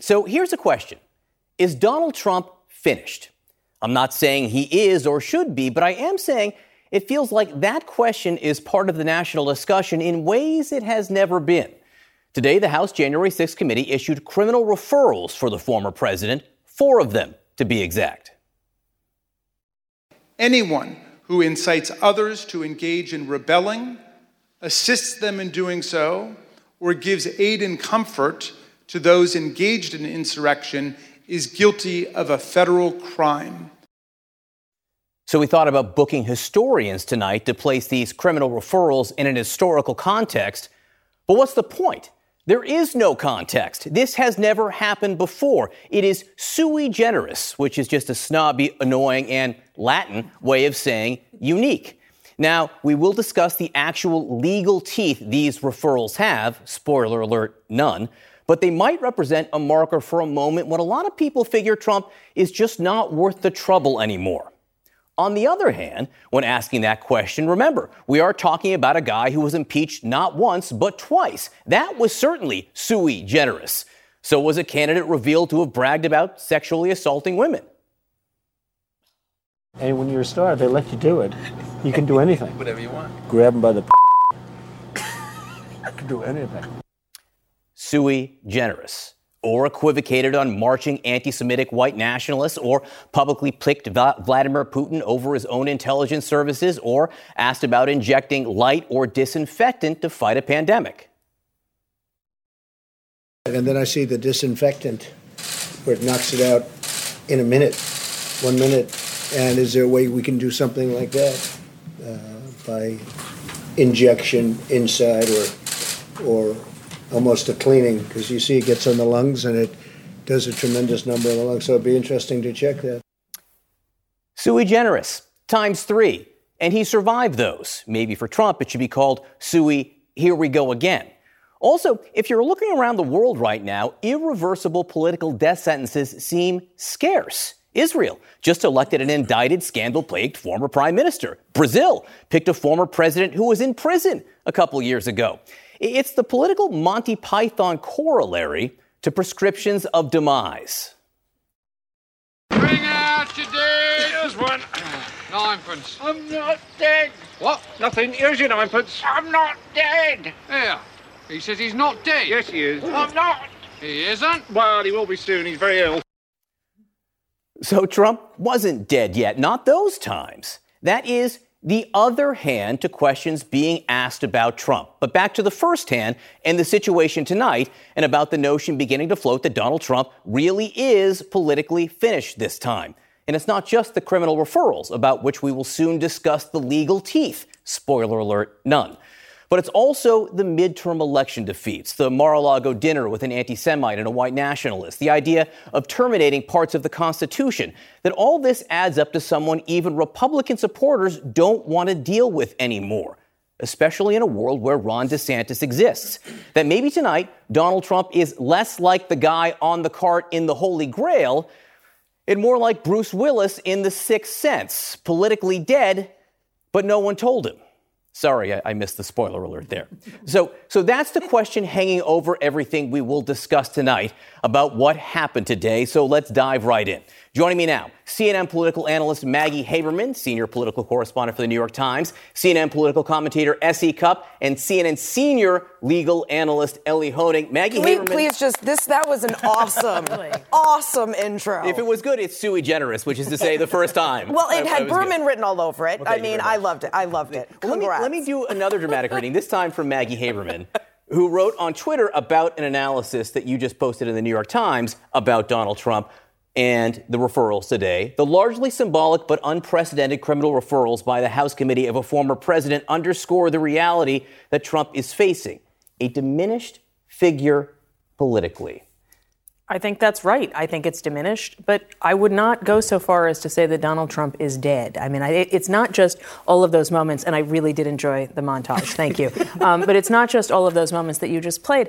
So here's a question Is Donald Trump finished? I'm not saying he is or should be, but I am saying it feels like that question is part of the national discussion in ways it has never been. Today, the House January 6th committee issued criminal referrals for the former president, four of them to be exact. Anyone who incites others to engage in rebelling, assists them in doing so, or gives aid and comfort to those engaged in insurrection is guilty of a federal crime. So we thought about booking historians tonight to place these criminal referrals in an historical context. But what's the point? There is no context. This has never happened before. It is sui generis, which is just a snobby, annoying, and Latin way of saying unique. Now, we will discuss the actual legal teeth these referrals have. Spoiler alert, none but they might represent a marker for a moment when a lot of people figure Trump is just not worth the trouble anymore. On the other hand, when asking that question, remember, we are talking about a guy who was impeached not once, but twice. That was certainly sui generis. So was a candidate revealed to have bragged about sexually assaulting women. And when you're a star, they let you do it. You can do anything. Whatever you want. Grab them by the. you can do anything sui generis, or equivocated on marching anti Semitic white nationalists, or publicly picked Vladimir Putin over his own intelligence services, or asked about injecting light or disinfectant to fight a pandemic. And then I see the disinfectant where it knocks it out in a minute, one minute. And is there a way we can do something like that uh, by injection inside or, or almost a cleaning because you see it gets on the lungs and it does a tremendous number of the lungs. So it'd be interesting to check that. Sui generis times three. And he survived those. Maybe for Trump, it should be called sui, here we go again. Also, if you're looking around the world right now, irreversible political death sentences seem scarce. Israel just elected an indicted, scandal plagued former prime minister. Brazil picked a former president who was in prison a couple years ago. It's the political Monty Python corollary to prescriptions of demise. Bring out your dead. Here's one. Ninepence. I'm not dead. What? Nothing. Here's your ninepence. I'm not dead. Yeah. He says he's not dead. Yes, he is. I'm not. He isn't. Well, he will be soon. He's very ill. So Trump wasn't dead yet. Not those times. That is the other hand to questions being asked about Trump. But back to the first hand and the situation tonight and about the notion beginning to float that Donald Trump really is politically finished this time. And it's not just the criminal referrals, about which we will soon discuss the legal teeth. Spoiler alert, none. But it's also the midterm election defeats, the Mar a Lago dinner with an anti Semite and a white nationalist, the idea of terminating parts of the Constitution, that all this adds up to someone even Republican supporters don't want to deal with anymore, especially in a world where Ron DeSantis exists. That maybe tonight, Donald Trump is less like the guy on the cart in the Holy Grail and more like Bruce Willis in The Sixth Sense, politically dead, but no one told him. Sorry, I, I, missed the spoiler alert there. So, so that's the question hanging over everything we will discuss tonight about what happened today. So let's dive right in. Joining me now, CNN political analyst Maggie Haberman, senior political correspondent for the New York Times, CNN political commentator S.E. Cupp, and CNN senior legal analyst Elie Honig. Maggie please, Haberman. Please just, this, that was an awesome, awesome intro. If it was good, it's sui generis, which is to say the first time. well, it had Berman good. written all over it. Well, I mean, I loved it. I loved it. Well, let, me, let me do another dramatic reading, this time from Maggie Haberman. who wrote on Twitter about an analysis that you just posted in the New York Times about Donald Trump and the referrals today. The largely symbolic but unprecedented criminal referrals by the House Committee of a former president underscore the reality that Trump is facing a diminished figure politically. I think that's right. I think it's diminished, but I would not go so far as to say that Donald Trump is dead. I mean, I, it's not just all of those moments, and I really did enjoy the montage. Thank you. Um, but it's not just all of those moments that you just played.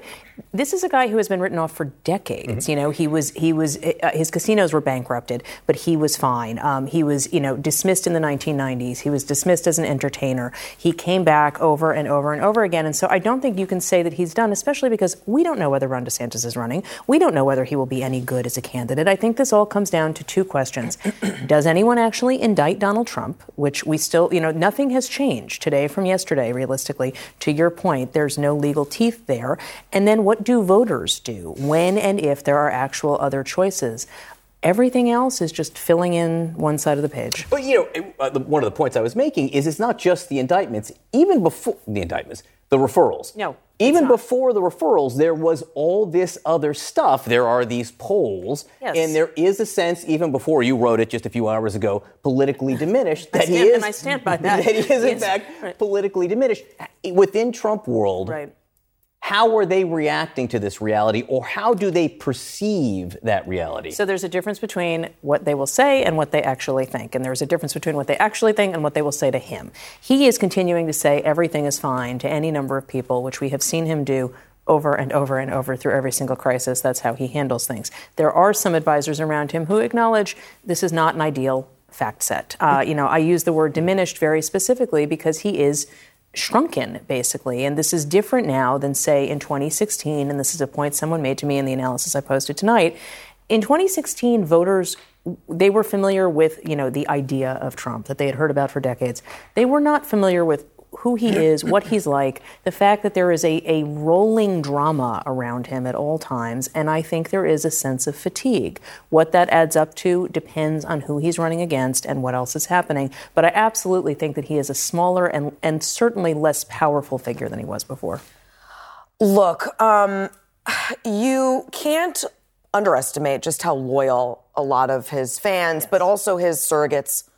This is a guy who has been written off for decades. Mm-hmm. You know, he was he was uh, his casinos were bankrupted, but he was fine. Um, he was you know dismissed in the 1990s. He was dismissed as an entertainer. He came back over and over and over again, and so I don't think you can say that he's done, especially because we don't know whether Ron DeSantis is running. We don't know whether he will be any good as a candidate. I think this all comes down to two questions. Does anyone actually indict Donald Trump, which we still, you know, nothing has changed today from yesterday, realistically. To your point, there's no legal teeth there. And then what do voters do when and if there are actual other choices? Everything else is just filling in one side of the page. But, you know, uh, the, one of the points I was making is it's not just the indictments, even before the indictments, the referrals. No. Even before the referrals, there was all this other stuff. There are these polls, yes. and there is a sense, even before you wrote it just a few hours ago, politically diminished. that stand, he is, and I stand by that. that he is, in fact, right. politically diminished within Trump world. Right how are they reacting to this reality or how do they perceive that reality? So there's a difference between what they will say and what they actually think. And there's a difference between what they actually think and what they will say to him. He is continuing to say everything is fine to any number of people, which we have seen him do over and over and over through every single crisis. That's how he handles things. There are some advisors around him who acknowledge this is not an ideal fact set. Uh, you know, I use the word diminished very specifically because he is shrunken, basically. And this is different now than, say, in 2016. And this is a point someone made to me in the analysis I posted tonight. In 2016, voters they were familiar with, you know, the idea of Trump that they had heard about for decades. They were not familiar with who he is, what he's like, the fact that there is a, a rolling drama around him at all times, and I think there is a sense of fatigue. What that adds up to depends on who he's running against and what else is happening. But I absolutely think that he is a smaller and, and certainly less powerful figure than he was before. Look, um, you can't underestimate just how loyal a lot of his fans, yes. but also his surrogates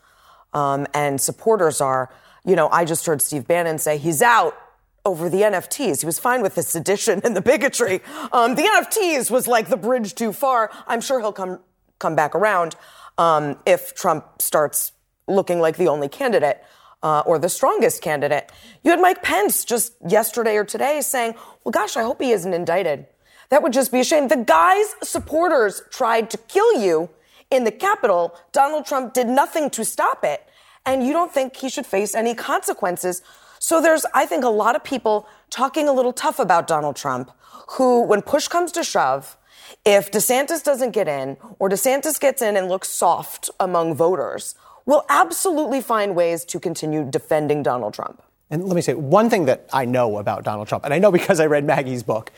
um, and supporters are you know, I just heard Steve Bannon say he's out over the NFTs. He was fine with the sedition and the bigotry. Um, the NFTs was like the bridge too far. I'm sure he'll come come back around um, if Trump starts looking like the only candidate uh, or the strongest candidate. You had Mike Pence just yesterday or today saying, "Well, gosh, I hope he isn't indicted. That would just be a shame." The guy's supporters tried to kill you in the Capitol. Donald Trump did nothing to stop it and you don't think he should face any consequences. So there's, I think, a lot of people talking a little tough about Donald Trump who, when push comes to shove, if DeSantis doesn't get in or DeSantis gets in and looks soft among voters, will absolutely find ways to continue defending Donald Trump. And let me say one thing that I know about Donald Trump, and I know because I read Maggie's book,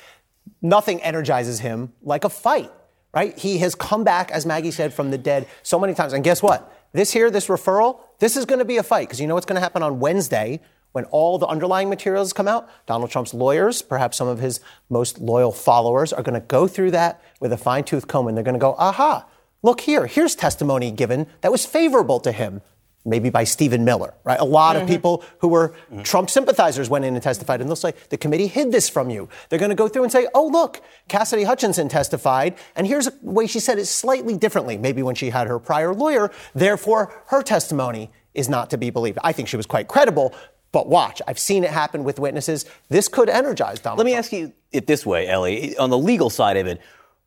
nothing energizes him like a fight, right? He has come back, as Maggie said, from the dead so many times. And guess what? This here, this referral, this is going to be a fight because you know what's going to happen on Wednesday when all the underlying materials come out? Donald Trump's lawyers, perhaps some of his most loyal followers, are going to go through that with a fine tooth comb and they're going to go, aha, look here, here's testimony given that was favorable to him maybe by Stephen Miller, right? A lot mm-hmm. of people who were mm-hmm. Trump sympathizers went in and testified, and they'll say, the committee hid this from you. They're going to go through and say, oh, look, Cassidy Hutchinson testified, and here's a way she said it slightly differently, maybe when she had her prior lawyer, therefore her testimony is not to be believed. I think she was quite credible, but watch, I've seen it happen with witnesses. This could energize Donald Let me Trump. ask you it this way, Elie. On the legal side of it,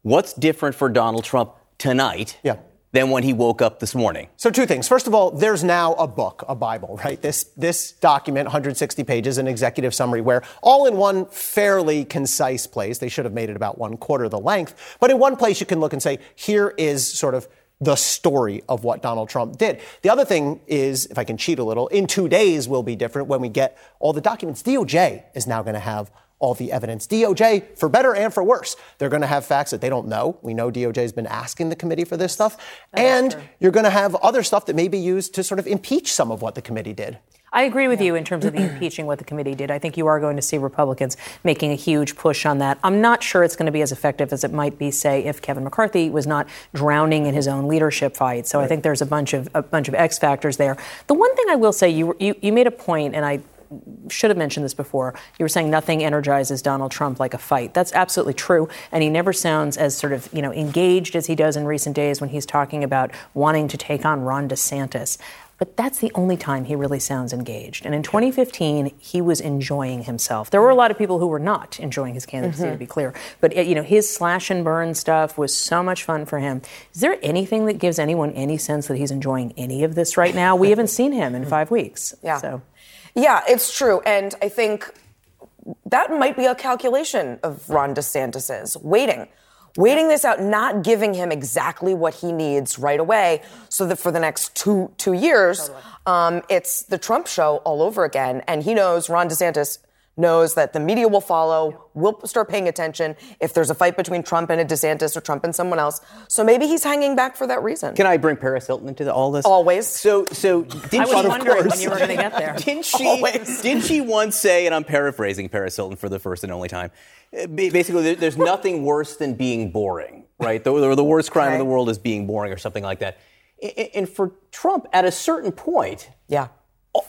what's different for Donald Trump tonight yeah than when he woke up this morning? So two things. First of all, there's now a book, a Bible, right? This this document, 160 pages, an executive summary, where all in one fairly concise place. They should have made it about one quarter the length, but in one place you can look and say, here is sort of the story of what Donald Trump did. The other thing is, if I can cheat a little, in two days will be different when we get all the documents. DOJ is now going to have all the evidence. DOJ, for better and for worse, they're going to have facts that they don't know. We know DOJ has been asking the committee for this stuff. Oh, that and you're going to have other stuff that may be used to sort of impeach some of what the committee did. I agree with you in terms of the impeaching what the committee did. I think you are going to see Republicans making a huge push on that. I'm not sure it's going to be as effective as it might be, say, if Kevin McCarthy was not drowning in his own leadership fight. So right. I think there's a bunch of a bunch of X factors there. The one thing I will say, you you, you made a point, and I should have mentioned this before. You were saying nothing energizes Donald Trump like a fight. That's absolutely true. And he never sounds as sort of, you know, engaged as he does in recent days when he's talking about wanting to take on Ron DeSantis. But that's the only time he really sounds engaged. And in 2015, he was enjoying himself. There were a lot of people who were not enjoying his candidacy, mm-hmm. to be clear. But you know, his slash and burn stuff was so much fun for him. Is there anything that gives anyone any sense that he's enjoying any of this right now? We haven't seen him in five weeks. Yeah. So. Yeah, it's true. And I think that might be a calculation of Ron DeSantis's waiting. Waiting this out, not giving him exactly what he needs right away, so that for the next two two years, um, it's the Trump show all over again. And he knows Ron DeSantis knows that the media will follow, will start paying attention if there's a fight between Trump and a DeSantis or Trump and someone else. So maybe he's hanging back for that reason. Can I bring Paris Hilton into the, all this? Always. So, so did I was she, wondering when you were going to get there. Didn't she? Always. Didn't she once say, and I'm paraphrasing Paris Hilton for the first and only time, uh, basically, there's nothing worse than being boring, right? The, the worst crime okay. in the world is being boring, or something like that. And for Trump, at a certain point, yeah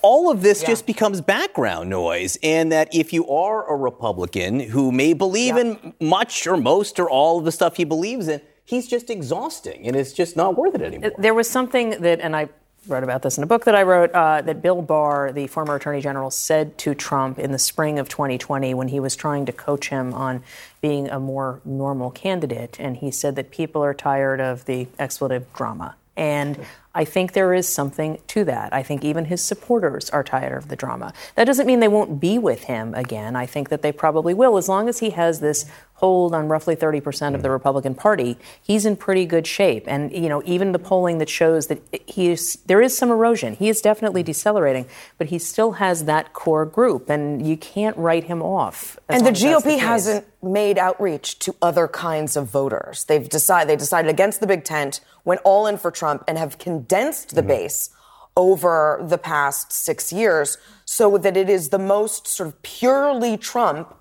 all of this yeah. just becomes background noise. And that if you are a Republican who may believe yeah. in much or most or all of the stuff he believes in, he's just exhausting and it's just not worth it anymore. There was something that, and I wrote about this in a book that I wrote, uh, that Bill Barr, the former Attorney General, said to Trump in the spring of 2020 when he was trying to coach him on being a more normal candidate. And he said that people are tired of the expletive drama. And I think there is something to that. I think even his supporters are tired of the drama. That doesn't mean they won't be with him again. I think that they probably will, as long as he has this hold on roughly 30% of the Republican Party. He's in pretty good shape. And, you know, even the polling that shows that he is, there is some erosion. He is definitely decelerating, but he still has that core group, and you can't write him off. And the GOP the hasn't made outreach to other kinds of voters. They've decided they decided against the big tent, went all in for Trump, and have condensed the mm-hmm. base over the past six years so that it is the most sort of purely Trump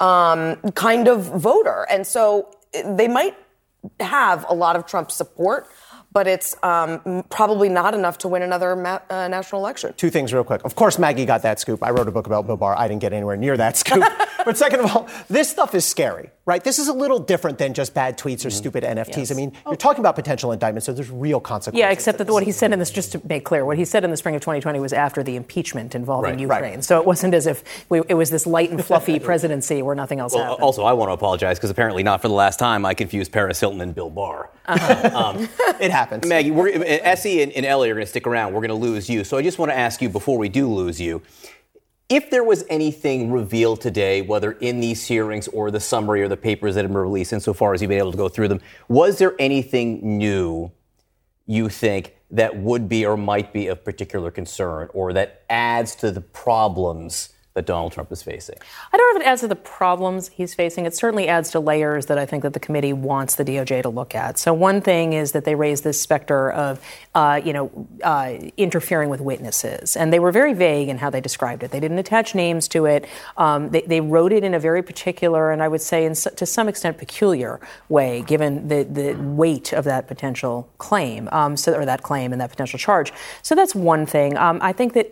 um, kind of voter. And so they might have a lot of Trump support but it's um, probably not enough to win another ma- uh, national election. Two things, real quick. Of course, Maggie got that scoop. I wrote a book about Bill Barr. I didn't get anywhere near that scoop. but second of all, this stuff is scary, right? This is a little different than just bad tweets or mm-hmm. stupid NFTs. Yes. I mean, you're talking about potential indictment, so there's real consequences. Yeah, except that what he said in this, just to make clear, what he said in the spring of 2020 was after the impeachment involving right, Ukraine. Right. So it wasn't as if we, it was this light and fluffy presidency where nothing else well, happened. Also, I want to apologize because apparently not for the last time I confused Paris Hilton and Bill Barr. Uh-huh. um, it happens. Maggie, we're S.E. and, and Elie are going to stick around. We're going to lose you. So I just want to ask you before we do lose you if there was anything revealed today, whether in these hearings or the summary or the papers that have been released, insofar as you've been able to go through them, was there anything new you think that would be or might be of particular concern or that adds to the problems that Donald Trump is facing? I don't know if it adds to the problems he's facing. It certainly adds to layers that I think that the committee wants the DOJ to look at. So one thing is that they raised this specter of, uh, you know, uh, interfering with witnesses, and they were very vague in how they described it. They didn't attach names to it. Um, they, they, wrote it in a very particular, and I would say, in, to some extent, peculiar way, given the the weight of that potential claim, um, so or that claim and that potential charge. So that's one thing. Um, I think that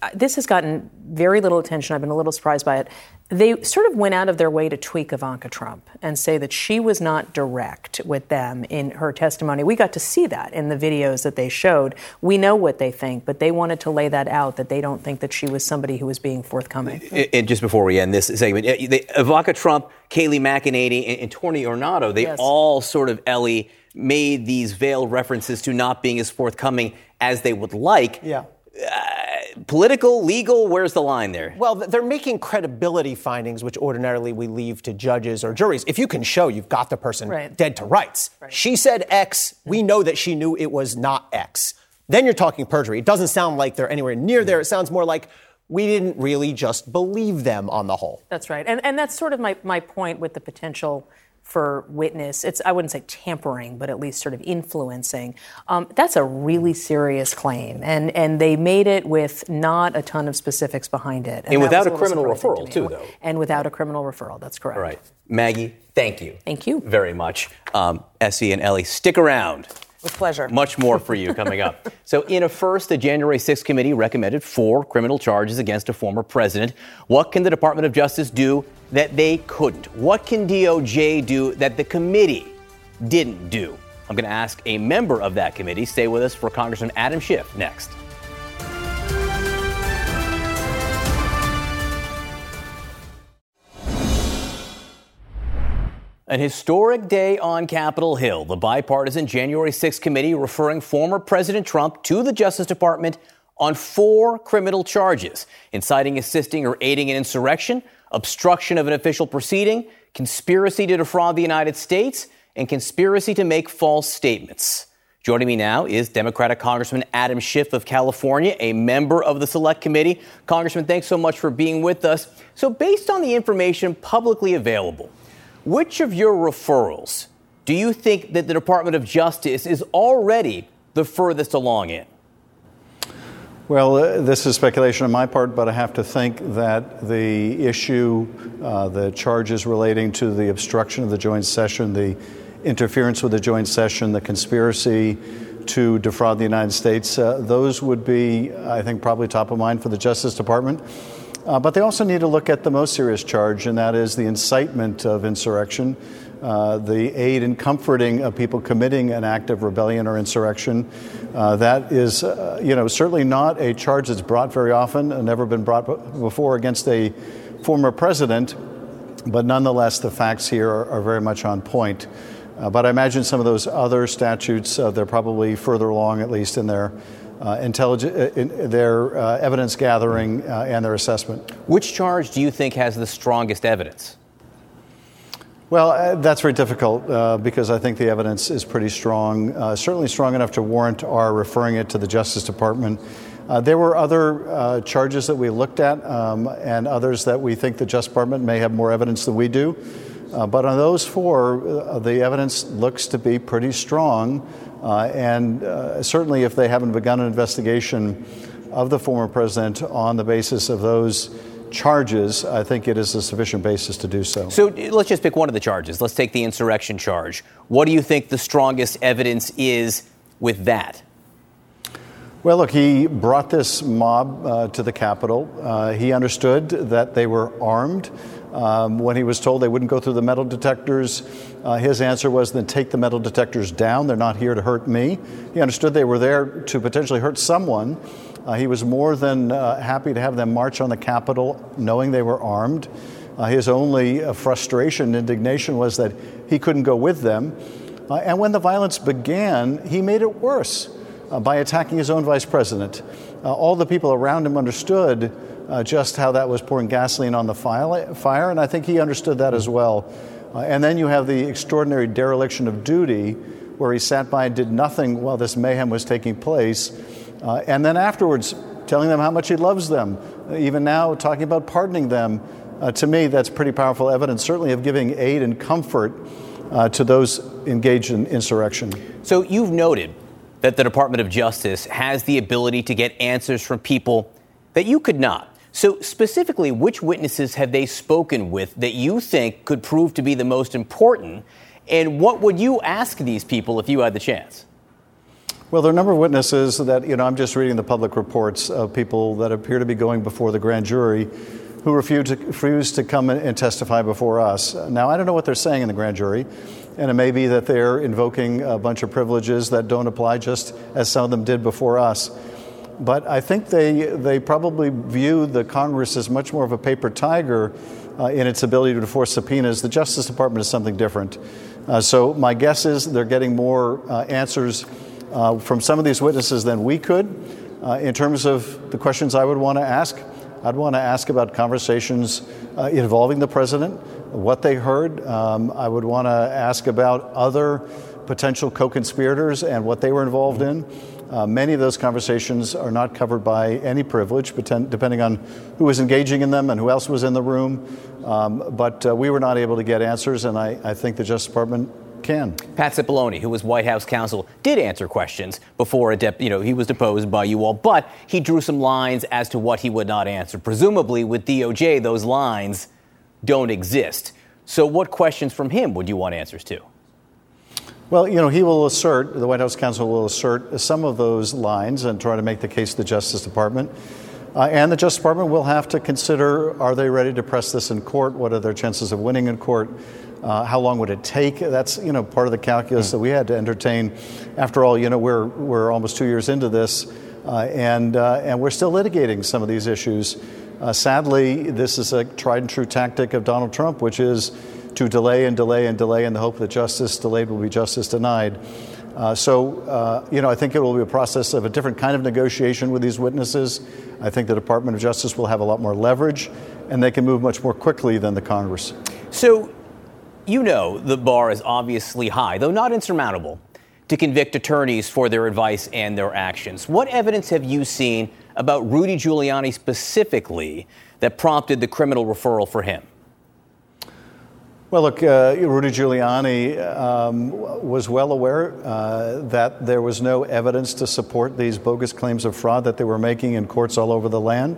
uh, this has gotten very little attention I've been a little surprised by it. They sort of went out of their way to tweak Ivanka Trump and say that she was not direct with them in her testimony. We got to see that in the videos that they showed. We know what they think, but they wanted to lay that out that they don't think that she was somebody who was being forthcoming. And just before we end this segment, Ivanka Trump, Kayleigh McEnany, and, and Tony Ornato, they yes. all sort of, Elie, made these veiled references to not being as forthcoming as they would like. Yeah. Uh, political, legal, where's the line there? Well, they're making credibility findings, which ordinarily we leave to judges or juries. If you can show you've got the person right. dead to rights, right. she said X, we know that she knew it was not X. Then you're talking perjury. It doesn't sound like they're anywhere near there. It sounds more like we didn't really just believe them on the whole. That's right. And, and that's sort of my, my point with the potential for witness. It's I wouldn't say tampering, but at least sort of influencing. Um, that's a really serious claim, and and they made it with not a ton of specifics behind it, and, and without a, a criminal referral to too, though. And without a criminal referral, that's correct. All right, Maggie, thank you. Thank you very much. Um, S.E. and Elie, stick around. With pleasure. Much more for you coming up. so, in a first, the January 6th committee recommended four criminal charges against a former president. What can the Department of Justice do that they couldn't? What can DOJ do that the committee didn't do? I'm going to ask a member of that committee. Stay with us for Congressman Adam Schiff next. An historic day on Capitol Hill. The bipartisan January 6th committee referring former President Trump to the Justice Department on four criminal charges inciting, assisting, or aiding an insurrection, obstruction of an official proceeding, conspiracy to defraud the United States, and conspiracy to make false statements. Joining me now is Democratic Congressman Adam Schiff of California, a member of the Select Committee. Congressman, thanks so much for being with us. So, based on the information publicly available, which of your referrals do you think that the Department of Justice is already the furthest along in? Well, uh, this is speculation on my part, but I have to think that the issue, uh, the charges relating to the obstruction of the joint session, the interference with the joint session, the conspiracy to defraud the United States, uh, those would be, I think, probably top of mind for the Justice Department. Uh, but they also need to look at the most serious charge, and that is the incitement of insurrection, uh, the aid and comforting of people committing an act of rebellion or insurrection. Uh, that is, uh, you know, certainly not a charge that's brought very often, and never been brought before against a former president. But nonetheless, the facts here are, are very much on point. Uh, but I imagine some of those other statutes, uh, they're probably further along, at least in their uh, intelligent, uh, their uh, evidence gathering and their assessment. Which charge do you think has the strongest evidence? Well, uh, that's very difficult uh, because I think the evidence is pretty strong, certainly strong enough to warrant our referring it to the Justice Department. there were other charges that we looked at um, and others that we think the Justice Department may have more evidence than we do. but on those four, the evidence looks to be pretty strong. Uh, and uh, certainly, if they haven't begun an investigation of the former president on the basis of those charges, I think it is a sufficient basis to do so. So let's just pick one of the charges. Let's take the insurrection charge. What do you think the strongest evidence is with that? Well, look, he brought this mob uh, to the Capitol. Uh, he understood that they were armed. Um, when he was told they wouldn't go through the metal detectors, uh, his answer was then take the metal detectors down. They're not here to hurt me. He understood they were there to potentially hurt someone. Uh, he was more than uh, happy to have them march on the Capitol knowing they were armed. Uh, his only uh, frustration, indignation was that he couldn't go with them. Uh, and when the violence began, he made it worse by attacking his own vice president. all the people around him understood just how that was pouring gasoline on the fire, and I think he understood that as well. Uh, and then you have the extraordinary dereliction of duty, where he sat by and did nothing while this mayhem was taking place, uh, and then afterwards telling them how much he loves them, even now talking about pardoning them. Uh, to me, that's pretty powerful evidence, certainly of giving aid and comfort uh, to those engaged in insurrection. So you've noted that the Department of Justice has the ability to get answers from people that you could not. So, specifically, which witnesses have they spoken with that you think could prove to be the most important? And what would you ask these people if you had the chance? Well, there are a number of witnesses that, you know, I'm just reading the public reports of people that appear to be going before the grand jury who refuse to, refuse to come and testify before us. Now, I don't know what they're saying in the grand jury, and it may be that they're invoking a bunch of privileges that don't apply just as some of them did before us but I think they, they probably view the Congress as much more of a paper tiger uh, in its ability to enforce subpoenas. The Justice Department is something different. Uh, so my guess is they're getting more uh, answers uh, from some of these witnesses than we could. Uh, in terms of the questions I would want to ask, I'd want to ask about conversations uh, involving the president, what they heard. Um, I would want to ask about other potential co conspirators and what they were involved in. Uh, many of those conversations are not covered by any privilege, depending on who was engaging in them and who else was in the room. Um, but uh, we were not able to get answers, and I, I think the Justice Department can. Pat Cipollone, who was White House counsel, did answer questions before a you know he was deposed by you all, but he drew some lines as to what he would not answer. Presumably, with DOJ, those lines don't exist. So, what questions from him would you want answers to? Well, you know, he will assert, the White House counsel will assert some of those lines and try to make the case to the Justice Department. Uh, and the Justice Department will have to consider are they ready to press this in court? What are their chances of winning in court? Uh, how long would it take? That's you know part of the calculus mm. that we had to entertain. After all, you know we're we're almost two years into this, uh, and uh, and we're still litigating some of these issues. Uh, sadly, this is a tried and true tactic of Donald Trump, which is to delay and delay and delay in the hope that justice delayed will be justice denied. Uh, so, uh, you know, I think it will be a process of a different kind of negotiation with these witnesses. I think the Department of Justice will have a lot more leverage, and they can move much more quickly than the Congress. So, you know the bar is obviously high, though not insurmountable, to convict attorneys for their advice and their actions. What evidence have you seen about Rudy Giuliani specifically that prompted the criminal referral for him? Well, look, uh, Rudy Giuliani um, was well aware uh, that there was no evidence to support these bogus claims of fraud that they were making in courts all over the land.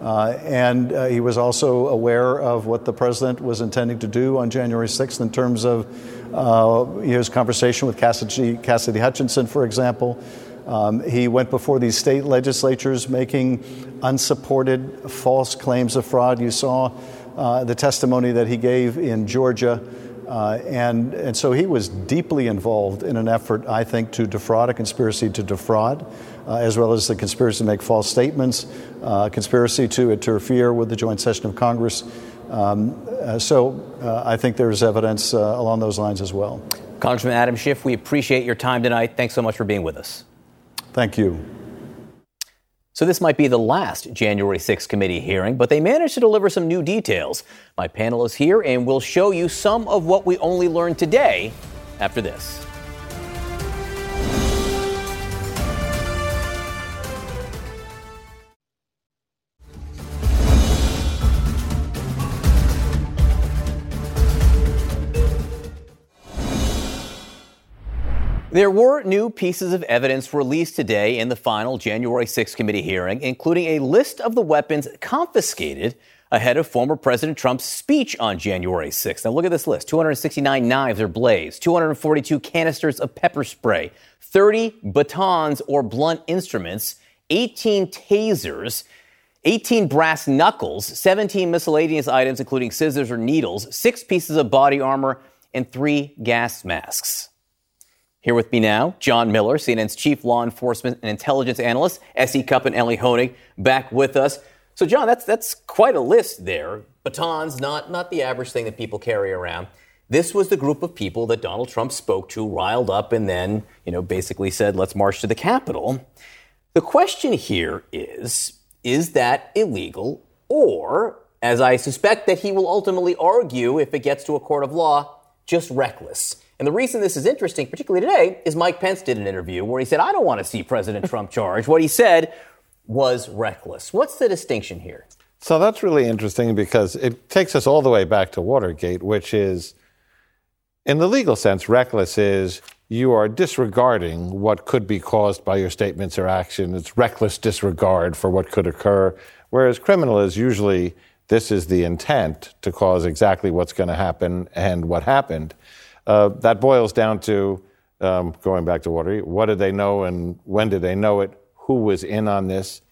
Uh, and uh, he was also aware of what the president was intending to do on January 6th in terms of uh, his conversation with Cassidy, Cassidy Hutchinson, for example. Um, he went before these state legislatures making unsupported false claims of fraud. You saw uh, the testimony that he gave in Georgia. Uh, and, and so he was deeply involved in an effort, I think, to defraud, a conspiracy to defraud uh, as well as the conspiracy to make false statements, uh, conspiracy to interfere with the joint session of Congress. Um, uh, so uh, I think there's evidence uh, along those lines as well. Congressman Adam Schiff, we appreciate your time tonight. Thanks so much for being with us. Thank you. So, this might be the last January 6th committee hearing, but they managed to deliver some new details. My panel is here and we'll show you some of what we only learned today after this. There were new pieces of evidence released today in the final January 6 committee hearing, including a list of the weapons confiscated ahead of former President Trump's speech on January 6. Now look at this list 269 knives or blades, 242 canisters of pepper spray, 30 batons or blunt instruments, 18 tasers, 18 brass knuckles, 17 miscellaneous items, including scissors or needles, six pieces of body armor, and three gas masks. Here with me now, John Miller, CNN's chief law enforcement and intelligence analyst, S.E. Cupp and Elie Honig, back with us. So, John, that's that's quite a list there. Batons, not not the average thing that people carry around. This was the group of people that Donald Trump spoke to, riled up, and then, you know, basically said, "Let's march to the Capitol." The question here is: Is that illegal, or, as I suspect that he will ultimately argue if it gets to a court of law, just reckless? And the reason this is interesting, particularly today, is Mike Pence did an interview where he said, I don't want to see President Trump charged. What he said was reckless. What's the distinction here? So that's really interesting because it takes us all the way back to Watergate, which is, in the legal sense, reckless is you are disregarding what could be caused by your statements or action. It's reckless disregard for what could occur. Whereas criminal is usually this is the intent to cause exactly what's going to happen and what happened. Uh, that boils down to um, going back to Watergate. What did they know and when did they know it? Who was in on this?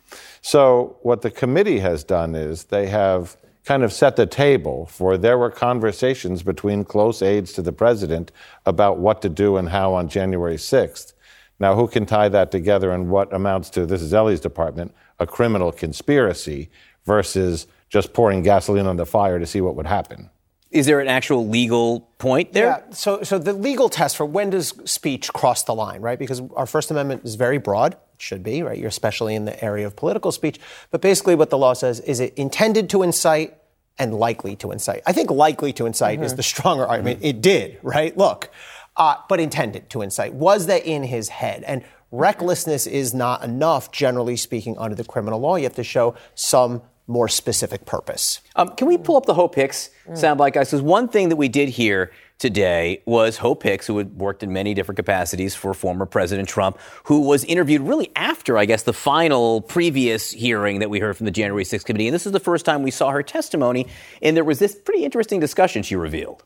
So, what the committee has done is they have kind of set the table for there were conversations between close aides to the president about what to do and how on January 6th. Now, who can tie that together and what amounts to, this is Elie's department, a criminal conspiracy versus just pouring gasoline on the fire to see what would happen? Is there an actual legal point there? Yeah. So, so the legal test for when does speech cross the line, right? Because our First Amendment is very broad. It should be, right? You're especially in the area of political speech. But basically, what the law says is it intended to incite and likely to incite. I think likely to incite mm-hmm. is the stronger argument. Mm-hmm. It did, right? Look, uh, but intended to incite? Was that in his head? And recklessness is not enough, generally speaking, under the criminal law. You have to show some more specific purpose. Um, can we pull up the Hope Hicks soundbite, guys? Because one thing that we did hear today was Hope Hicks, who had worked in many different capacities for former President Trump, who was interviewed really after, I guess, the final previous hearing that we heard from the January 6th committee. And this is the first time we saw her testimony. And there was this pretty interesting discussion she revealed.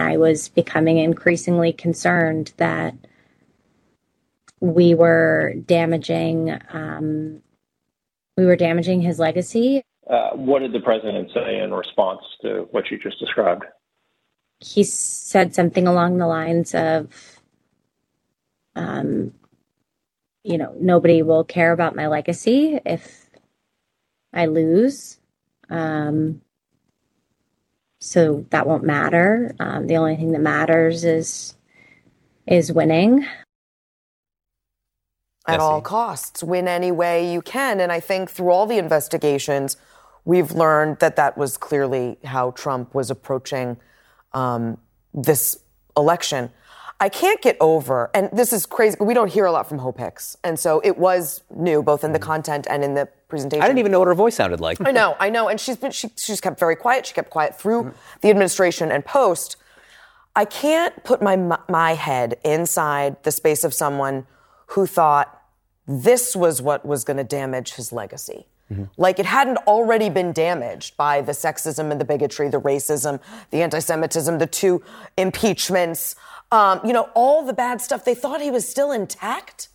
I was becoming increasingly concerned that we were damaging um, we were damaging his legacy. Uh, what did the president say in response to what you just described? He said something along the lines of, um, you know, nobody will care about my legacy if I lose. Um, so that won't matter. Um, the only thing that matters is is winning at all costs, win any way you can. And I think through all the investigations, we've learned that that was clearly how Trump was approaching um, this election. I can't get over, and this is crazy. We don't hear a lot from Hope Hicks, and so it was new both in the content and in the presentation. I didn't even know what her voice sounded like. I know, I know, and she's been she, she's kept very quiet. She kept quiet through the administration and post. I can't put my my head inside the space of someone who thought this was what was going to damage his legacy. Like it hadn't already been damaged by the sexism and the bigotry, the racism, the anti Semitism, the two impeachments, um, you know, all the bad stuff. They thought he was still intact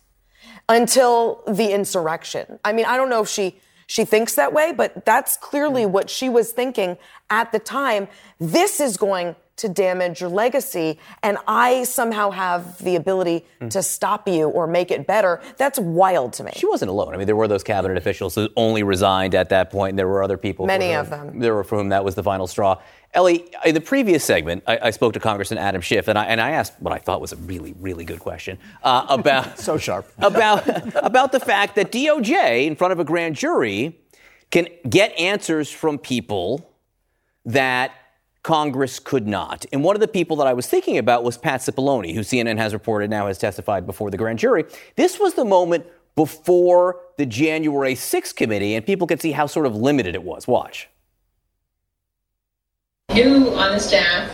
until the insurrection. I mean, I don't know if she. She thinks that way, but that's clearly what she was thinking at the time. This is going to damage your legacy, and I somehow have the ability to stop you or make it better. That's wild to me. She wasn't alone. I mean, there were those cabinet officials who only resigned at that point, and there were other people. Many whom- of them. There were for whom that was the final straw. Elie, in the previous segment, I, I spoke to Congressman Adam Schiff, and I, and I asked what I thought was a really, really good question uh, about so sharp about about the fact that DOJ, in front of a grand jury, can get answers from people that Congress could not. And one of the people that I was thinking about was Pat Cipollone, who CNN has reported now has testified before the grand jury. This was the moment before the January 6th committee, and people could see how sort of limited it was. Watch. Who on the staff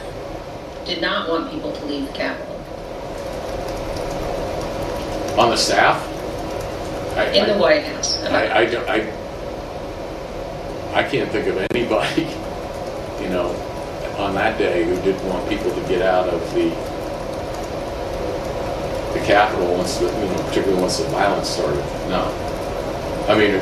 did not want people to leave the Capitol? On the staff? I, In the White House. I, I, I, I can't think of anybody, you know, on that day who didn't want people to get out of the the Capitol once, the, you know, particularly once the violence started. No, I mean,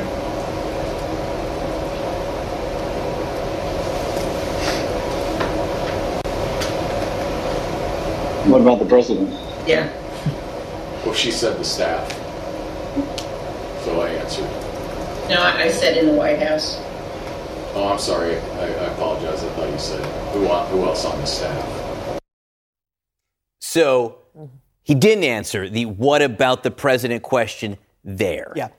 What about the president? Yeah. well, she said the staff, so I answered. No, I I said in the White House. Oh, I'm sorry. I, I apologize. I thought you said who, uh, who else on the staff. So mm-hmm. he didn't answer the what about the president question there. Yeah.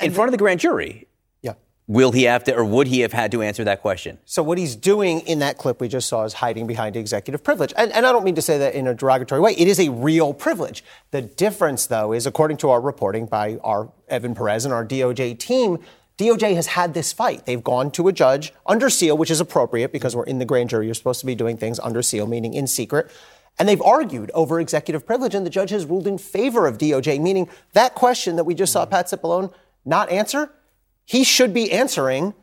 in front of the grand jury. Yeah. Will he have to, or would he have had to answer that question? So what he's doing in that clip we just saw is hiding behind executive privilege. And, and I don't mean to say that in a derogatory way. It is a real privilege. The difference, though, is according to our reporting by our Evan Perez and our DOJ team, DOJ has had this fight. They've gone to a judge under seal, which is appropriate because we're in the grand jury. You're supposed to be doing things under seal, meaning in secret. And they've argued over executive privilege, and the judge has ruled in favor of DOJ, meaning that question that we just saw Pat Cipollone not answer, he should be answering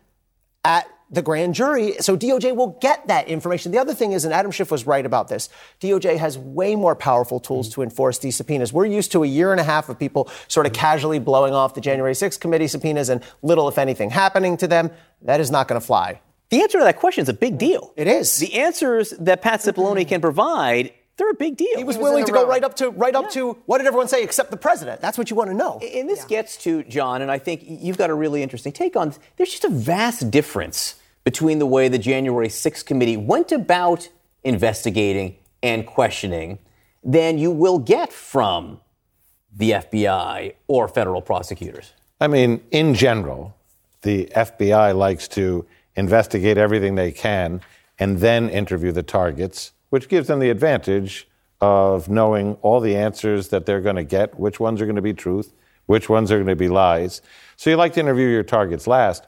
at the grand jury. So DOJ will get that information. The other thing is, and Adam Schiff was right about this, DOJ has way more powerful tools mm-hmm. to enforce these subpoenas. We're used to a year and a half of people sort of mm-hmm. casually blowing off the January 6th committee subpoenas and little, if anything, happening to them. That is not going to fly. The answer to that question is a big mm-hmm. deal. It is. The answers that Pat Cipollone can provide, they're a big deal. He was willing to go right up to right up to what did everyone say except the president? That's what you want to know. And this gets to John, and I think you've got a really interesting take on. There's just a vast difference between the way the January 6th committee went about investigating and questioning than you will get from the FBI or federal prosecutors. I mean, in general, the FBI likes to investigate everything they can and then interview the targets which gives them the advantage of knowing all the answers that they're going to get, which ones are going to be truth, which ones are going to be lies. So you like to interview your targets last.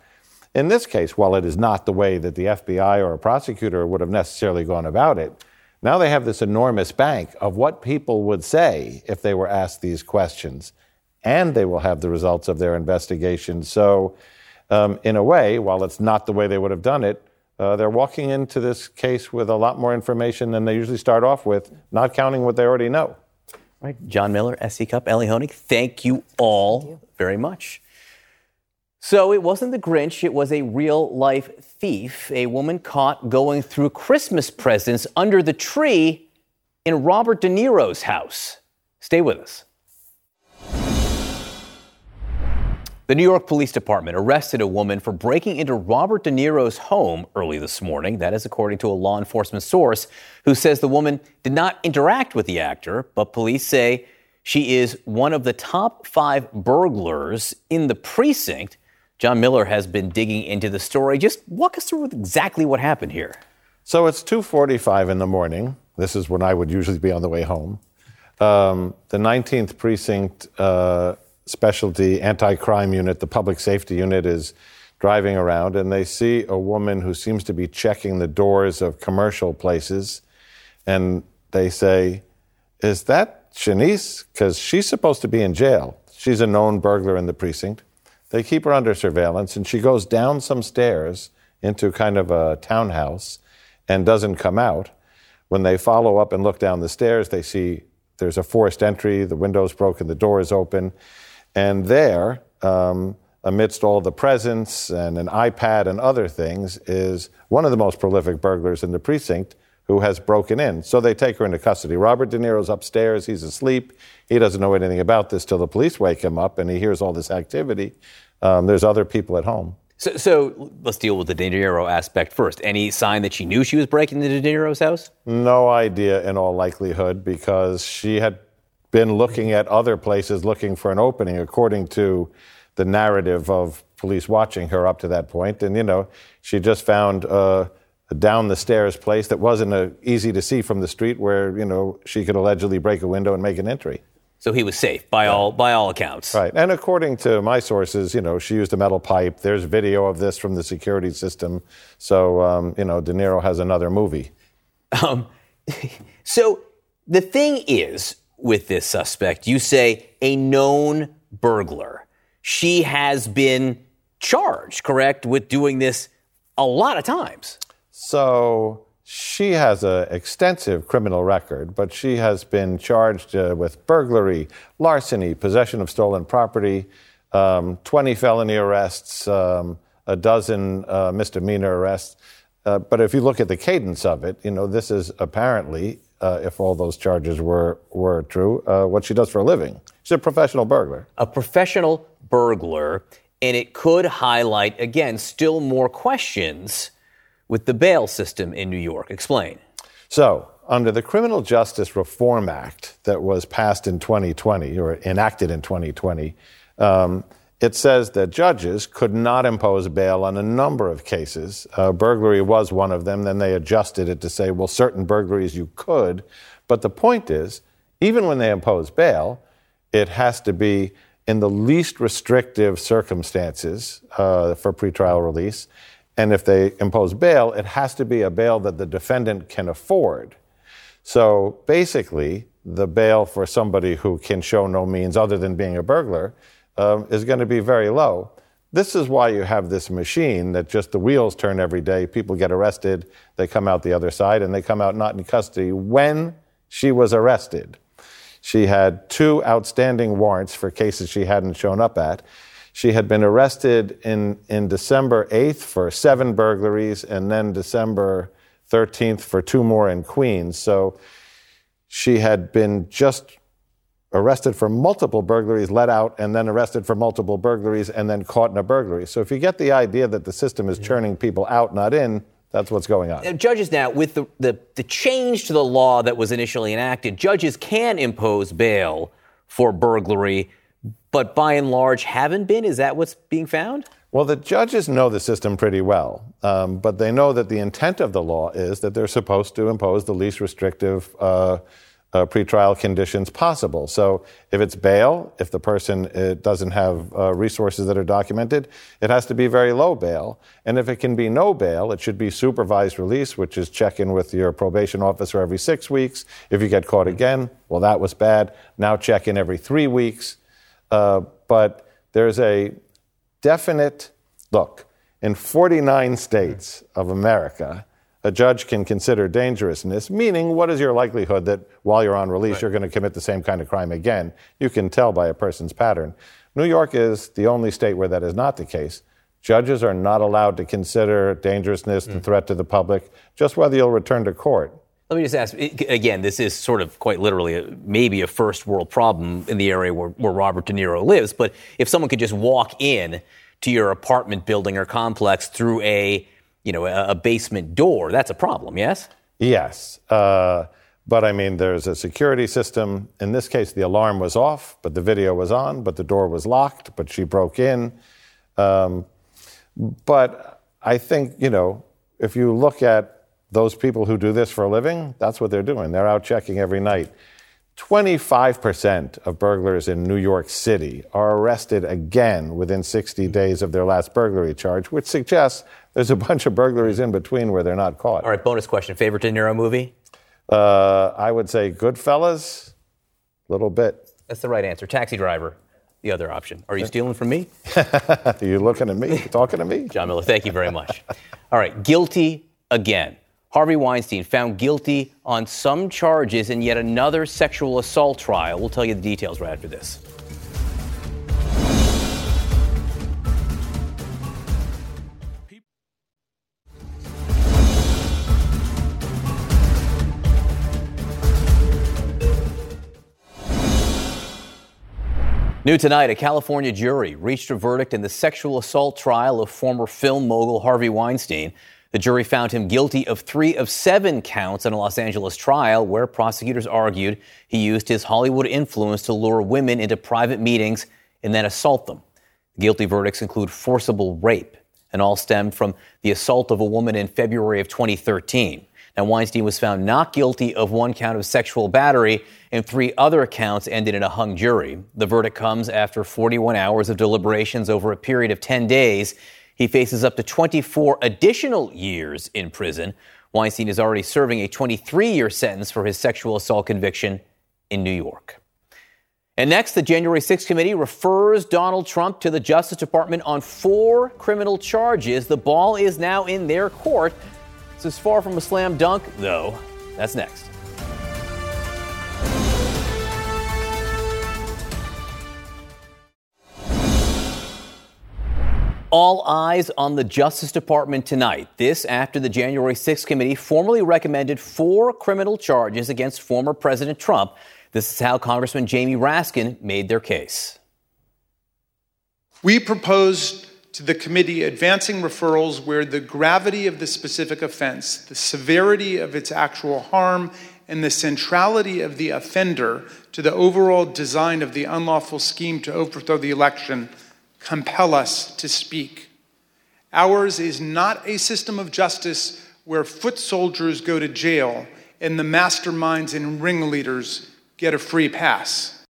In this case, while it is not the way that the FBI or a prosecutor would have necessarily gone about it, now they have this enormous bank of what people would say if they were asked these questions, and they will have the results of their investigation. So, um, in a way, while it's not the way they would have done it, uh, they're walking into this case with a lot more information than they usually start off with, not counting what they already know. Right. John Miller, S.E. Cupp, Elie Honig, thank you all thank you. very much. So it wasn't the Grinch, it was a real life thief, a woman caught going through Christmas presents under the tree in Robert De Niro's house. Stay with us. The New York Police Department arrested a woman for breaking into Robert De Niro's home early this morning. That is according to a law enforcement source who says the woman did not interact with the actor, but police say she is one of the top five burglars in the precinct. John Miller has been digging into the story. Just walk us through exactly what happened here. So it's 2:45 in the morning. This is when I would usually be on the way home. Um, the 19th precinct. Uh, specialty anti crime unit, the public safety unit, is driving around and they see a woman who seems to be checking the doors of commercial places. And they say, Is that Shanice? Because she's supposed to be in jail. She's a known burglar in the precinct. They keep her under surveillance and she goes down some stairs into kind of a townhouse and doesn't come out. When they follow up and look down the stairs, they see there's a forced entry, the window's broken, the door is open. And there, um, amidst all the presents and an iPad and other things, is one of the most prolific burglars in the precinct who has broken in. So they take her into custody. Robert De Niro's upstairs. He's asleep. He doesn't know anything about this till the police wake him up and he hears all this activity. Um, there's other people at home. So, so, let's deal with the De Niro aspect first. Any sign that she knew she was breaking into De Niro's house? No idea, in all likelihood, because she had been looking at other places looking for an opening, according to the narrative of police watching her up to that point. And, you know, she just found a down the stairs place that wasn't a, easy to see from the street where, you know, she could allegedly break a window and make an entry. So he was safe by all by all accounts. Right. And according to my sources, you know, she used a metal pipe. There's video of this from the security system. So, um, you know, De Niro has another movie. Um, so the thing is, with this suspect. You say a known burglar. She has been charged, correct, with doing this a lot of times. So she has an extensive criminal record, but she has been charged uh, with burglary, larceny, possession of stolen property, um, 20 felony arrests, um, a dozen uh, misdemeanor arrests. Uh, but if you look at the cadence of it, you know, this is apparently uh, if all those charges were were true, uh, what she does for a living. She's a professional burglar. A professional burglar, and it could highlight again still more questions with the bail system in New York. Explain. So, under the Criminal Justice Reform Act that was passed in 2020 or enacted in 2020. Um, it says that judges could not impose bail on a number of cases. Uh, burglary was one of them. Then they adjusted it to say, well, certain burglaries you could. But the point is, even when they impose bail, it has to be in the least restrictive circumstances uh, for pretrial release. And if they impose bail, it has to be a bail that the defendant can afford. So basically, the bail for somebody who can show no means other than being a burglar um, is going to be very low. This is why you have this machine that just the wheels turn every day. People get arrested, they come out the other side, and they come out not in custody. When she was arrested, she had two outstanding warrants for cases she hadn't shown up at. She had been arrested in, in December 8th for seven burglaries and then December 13th for two more in Queens. So she had been just arrested for multiple burglaries, let out, and then arrested for multiple burglaries, and then caught in a burglary. So if you get the idea that the system is churning people out, not in, that's what's going on. judges now, with the, the, the change to the law that was initially enacted, judges can impose bail for burglary, but by and large haven't been. Is that what's being found? Well, the judges know the system pretty well, um, but they know that the intent of the law is that they're supposed to impose the least restrictive uh, uh, pretrial conditions possible. So, if it's bail, if the person uh, doesn't have uh, resources that are documented, it has to be very low bail. And if it can be no bail, it should be supervised release, which is check in with your probation officer every six weeks. If you get caught again, well, that was bad. Now check in every three weeks. Uh, but there's a definite look. In 49 states of America, a judge can consider dangerousness, meaning what is your likelihood that while you're on release, right. you're going to commit the same kind of crime again? You can tell by a person's pattern. New York is the only state where that is not the case. Judges are not allowed to consider dangerousness, mm. the threat to the public, just whether you'll return to court. Let me just ask again. This is sort of quite literally a, maybe a first world problem in the area where, where Robert De Niro lives. But if someone could just walk in to your apartment building or complex through a you know a, basement door, that's a problem. Yes. Yes. Uh, but I mean, there's a security system. In this case, the alarm was off, but the video was on, but the door was locked, but she broke in. Um, but I think, you know, if you look at those people who do this for a living, that's what they're doing. They're out checking every night. 25% of burglars in New York City are arrested again within 60 days of their last burglary charge, which suggests there's a bunch of burglaries in between where they're not caught. All right, bonus question. Favorite De Niro movie? Uh, I would say Goodfellas, a little bit. That's the right answer. Taxi Driver, the other option. Are you stealing from me? Are you looking at me? talking to me? John Miller, thank you very much. All right, guilty again. Harvey Weinstein found guilty on some charges in yet another sexual assault trial. We'll tell you the details right after this. New tonight, a California jury reached a verdict in the sexual assault trial of former film mogul Harvey Weinstein. The jury found him guilty of three of seven counts in a Los Angeles trial where prosecutors argued he used his Hollywood influence to lure women into private meetings and then assault them. The guilty verdicts include forcible rape, and all stemmed from the assault of a woman in February of 2013. Now, Weinstein was found not guilty of one count of sexual battery, and three other counts ended in a hung jury. The verdict comes after 41 hours of deliberations over a period of 10 days he faces up to 24 additional years in prison. Weinstein is already serving a 23 year sentence for his sexual assault conviction in New York. And next, the January 6th committee refers Donald Trump to the Justice Department on four criminal charges. The ball is now in their court. This is far from a slam dunk, though. That's next. All eyes on the Justice Department tonight. This after the January 6th committee formally recommended four criminal charges against former President Trump. This is how Congressman Jamie Raskin made their case. We proposed to the committee advancing referrals where the gravity of the specific offense, the severity of its actual harm, and the centrality of the offender to the overall design of the unlawful scheme to overthrow the election compel us to speak. Ours is not a system of justice where foot soldiers go to jail and the masterminds and ringleaders get a free pass.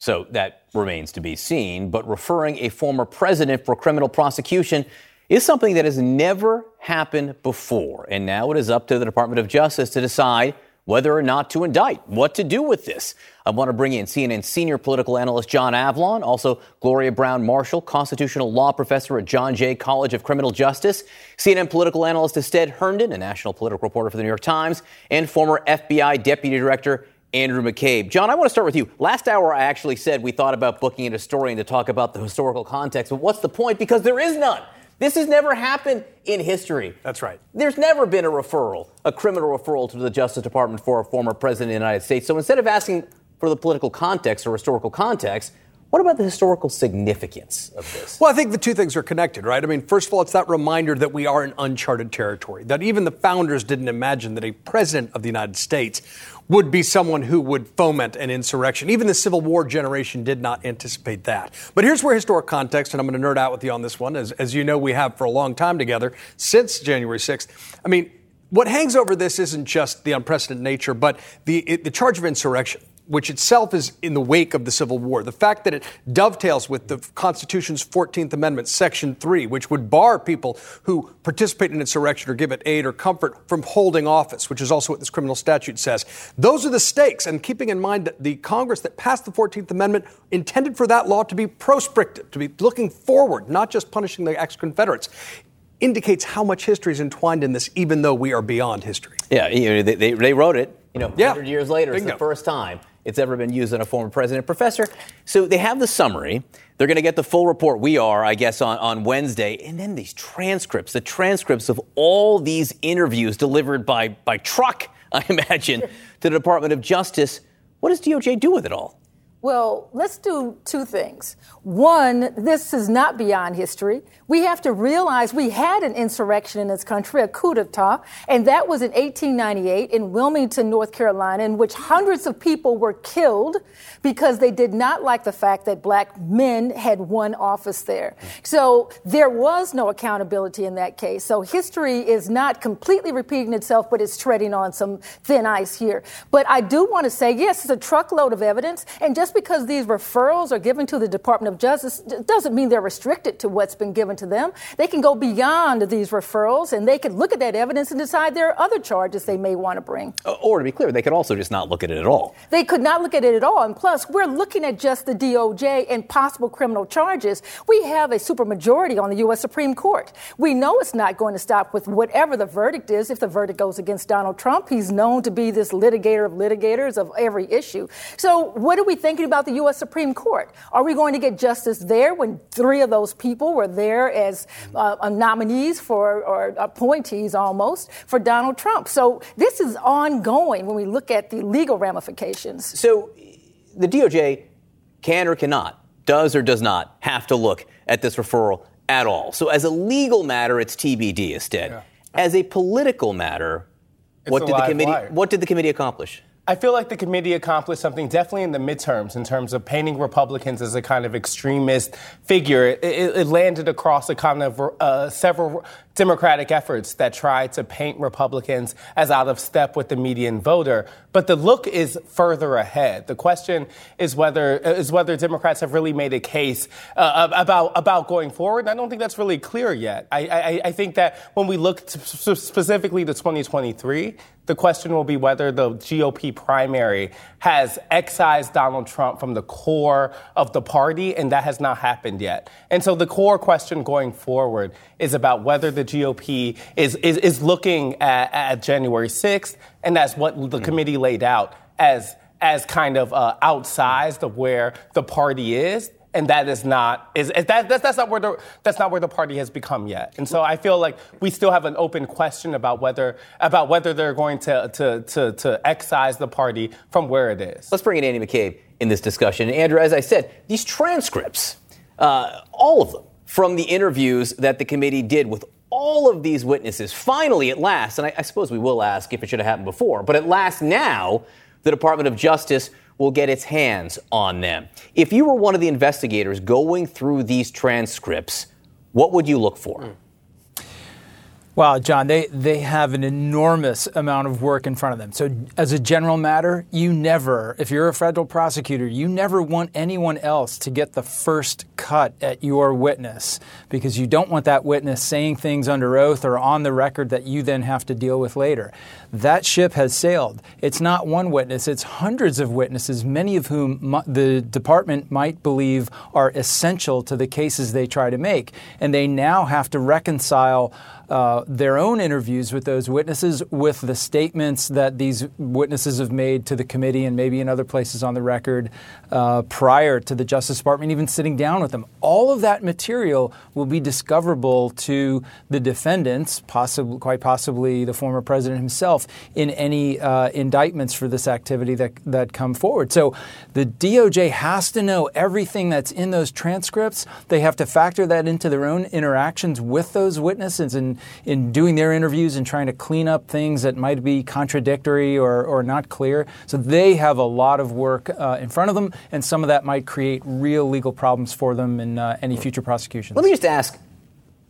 So that remains to be seen, but referring a former president for criminal prosecution is something that has never happened before. And now it is up to the Department of Justice to decide whether or not to indict, what to do with this. I want to bring in CNN senior political analyst John Avlon, also Gloria Browne-Marshall, constitutional law professor at John Jay College of Criminal Justice, CNN political analyst Astead Herndon, a national political reporter for the New York Times, and former FBI deputy director Andrew McCabe. John, I want to start with you. Last hour, I actually said we thought about booking a historian to talk about the historical context, but what's the point? Because there is none. This has never happened in history. That's right. There's never been a referral, a criminal referral to the Justice Department for a former president of the United States. So instead of asking for the political context or historical context, What about the historical significance of this? Well, I think the two things are connected, right? I mean, first of all, it's that reminder that we are in uncharted territory, that even the founders didn't imagine that a president of the United States would be someone who would foment an insurrection. Even the Civil War generation did not anticipate that. But here's where historic context, and I'm going to nerd out with you on this one, as, as you know, we have for a long time together since January 6th. I mean, what hangs over this isn't just the unprecedented nature, but the, it, the charge of insurrection which itself is in the wake of the Civil War. The fact that it dovetails with the Constitution's 14th Amendment, Section 3, which would bar people who participate in insurrection or give it aid or comfort from holding office, which is also what this criminal statute says. Those are the stakes. And keeping in mind that the Congress that passed the 14th Amendment intended for that law to be prospective, to be looking forward, not just punishing the ex Confederates indicates how much history is entwined in this, even though we are beyond history. Yeah, you know, they, they, they wrote it. You know, Yeah. 100 years later, it's the first time it's ever been used on a former president. Professor, so they have the summary. They're going to get the full report. We are, I guess, on, on Wednesday. And then these transcripts, the transcripts of all these interviews delivered by, by truck, I imagine, to the Department of Justice. What does DOJ do with it all? Well, let's do two things. One, this is not beyond history. We have to realize we had an insurrection in this country, a coup d'etat, and that was in 1898 in Wilmington, North Carolina, in which hundreds of people were killed because they did not like the fact that black men had won office there. So there was no accountability in that case. So history is not completely repeating itself, but it's treading on some thin ice here. But I do want to say, yes, it's a truckload of evidence, and just because these referrals are given to the Department of Justice doesn't mean they're restricted to what's been given to them. They can go beyond these referrals and they can look at that evidence and decide there are other charges they may want to bring. Or to be clear, they could also just not look at it at all. They could not look at it at all. And plus, we're looking at just the DOJ and possible criminal charges. We have a supermajority on the U.S. Supreme Court. We know it's not going to stop with whatever the verdict is. If the verdict goes against Donald Trump, he's known to be this litigator of litigators of every issue. So, what are we thinking about the U.S. Supreme Court? Are we going to get justice there when three of those people were there as uh, uh, nominees for, or appointees almost, for Donald Trump? So, this is ongoing when we look at the legal ramifications. So the DOJ can or cannot, does or does not have to look at this referral at all. So as a legal matter, it's TBD instead. As a political matter, It's what did the committee wire. what did the committee accomplish? I feel like the committee accomplished something definitely in the midterms in terms of painting Republicans as a kind of extremist figure. It, it- landed across a kind of uh, several Democratic efforts that try to paint Republicans as out of step with the median voter. But the look is further ahead. The question is whether is whether Democrats have really made a case uh, about about going forward. I don't think that's really clear yet. I, I, I think that when we look specifically to 2023, the question will be whether the GOP primary has excised Donald Trump from the core of the party, and that has not happened yet. And so the core question going forward is about whether the GOP is, is, is looking at, at January 6th, and that's what the committee laid out as, as kind of uh, outsized of where the party is. And that is not is, is that that's, that's not where the that's not where the party has become yet. And so I feel like we still have an open question about whether about whether they're going to to to, to excise the party from where it is. Let's bring in Andy McCabe in this discussion. Andrew, as I said, these transcripts, uh, all of them from the interviews that the committee did with all of these witnesses, finally, at last, and I, I suppose we will ask if it should have happened before, but at last now, the Department of Justice will get its hands on them. If you were one of the investigators going through these transcripts, what would you look for? Hmm. Well, John, they, they have an enormous amount of work in front of them. So, as a general matter, you never, if you're a federal prosecutor, you never want anyone else to get the first cut at your witness because you don't want that witness saying things under oath or on the record that you then have to deal with later. That ship has sailed. It's not one witness, it's hundreds of witnesses, many of whom the department might believe are essential to the cases they try to make. And they now have to reconcile uh, their own interviews with those witnesses, with the statements that these witnesses have made to the committee and maybe in other places on the record uh, prior to the Justice Department even sitting down with them. All of that material will be discoverable to the defendants, possibly, quite possibly the former president himself, in any uh, indictments for this activity that, that come forward. So the DOJ has to know everything that's in those transcripts. They have to factor that into their own interactions with those witnesses and in doing their interviews and trying to clean up things that might be contradictory or, or not clear. So they have a lot of work uh, in front of them, and some of that might create real legal problems for them in uh, any future prosecutions. Let me just ask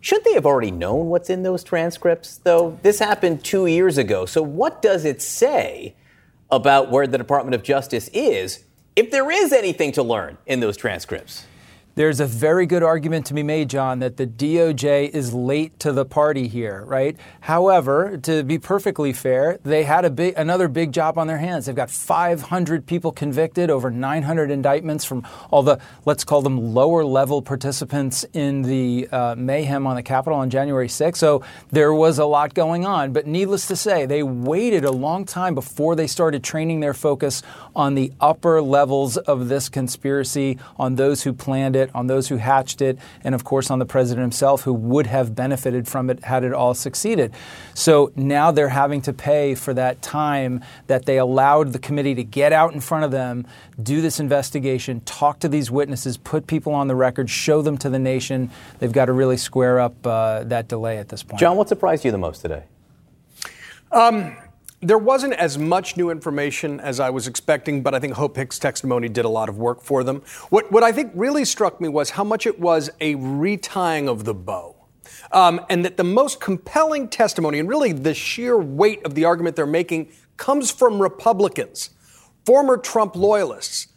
should they have already known what's in those transcripts, though? This happened two years ago. So, what does it say about where the Department of Justice is if there is anything to learn in those transcripts? There's a very good argument to be made, John, that the DOJ is late to the party here, right? However, to be perfectly fair, they had a big, another big job on their hands. They've got 500 people convicted, over 900 indictments from all the, let's call them lower level participants in the uh, mayhem on the Capitol on January 6th. So there was a lot going on. But needless to say, they waited a long time before they started training their focus on the upper levels of this conspiracy, on those who planned it, on those who hatched it, and of course on the president himself who would have benefited from it had it all succeeded. So now they're having to pay for that time that they allowed the committee to get out in front of them, do this investigation, talk to these witnesses, put people on the record, show them to the nation. They've got to really square up uh, that delay at this point. John, what surprised you the most today? Um, there wasn't as much new information as I was expecting, but I think Hope Hicks' testimony did a lot of work for them. What, what I think really struck me was how much it was a retying of the bow. Um, and that the most compelling testimony, and really the sheer weight of the argument they're making, comes from Republicans, former Trump loyalists,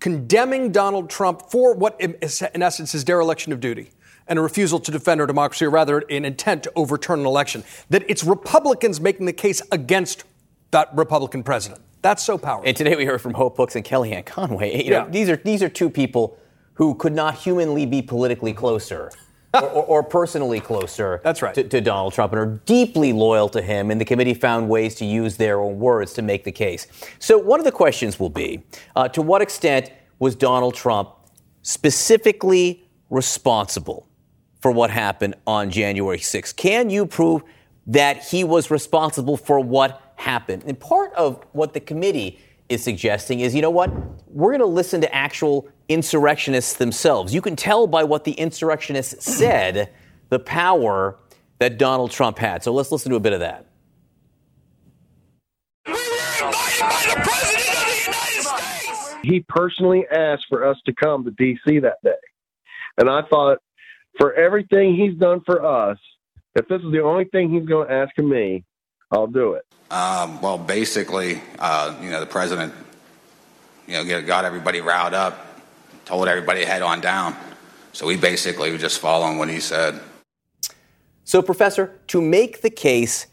condemning Donald Trump for what, in essence, is dereliction of duty and a refusal to defend our democracy, or rather an intent to overturn an election. That it's Republicans making the case against that Republican president. That's so powerful. And today we heard from Hope Hicks and Kellyanne Conway. You know, Yeah. these are these are two people who could not humanly be politically closer. or, or, or personally closer That's right. to, to Donald Trump and are deeply loyal to him, and the committee found ways to use their own words to make the case. So, one of the questions will be uh, to what extent was Donald Trump specifically responsible for what happened on January 6th? Can you prove that he was responsible for what happened? And part of what the committee is suggesting is, you know what? We're going to listen to actual insurrectionists themselves. You can tell by what the insurrectionists said the power that Donald Trump had. So let's listen to a bit of that. We were invited by the President of the United States! He personally asked for us to come to D.C. that day. And I thought, for everything he's done for us, if this is the only thing he's going to ask of me, I'll do it. Um, well, basically, uh, you know, the president, you know, got everybody riled up, told everybody to head on down. So we basically were just following what he said. So, Professor, to make the case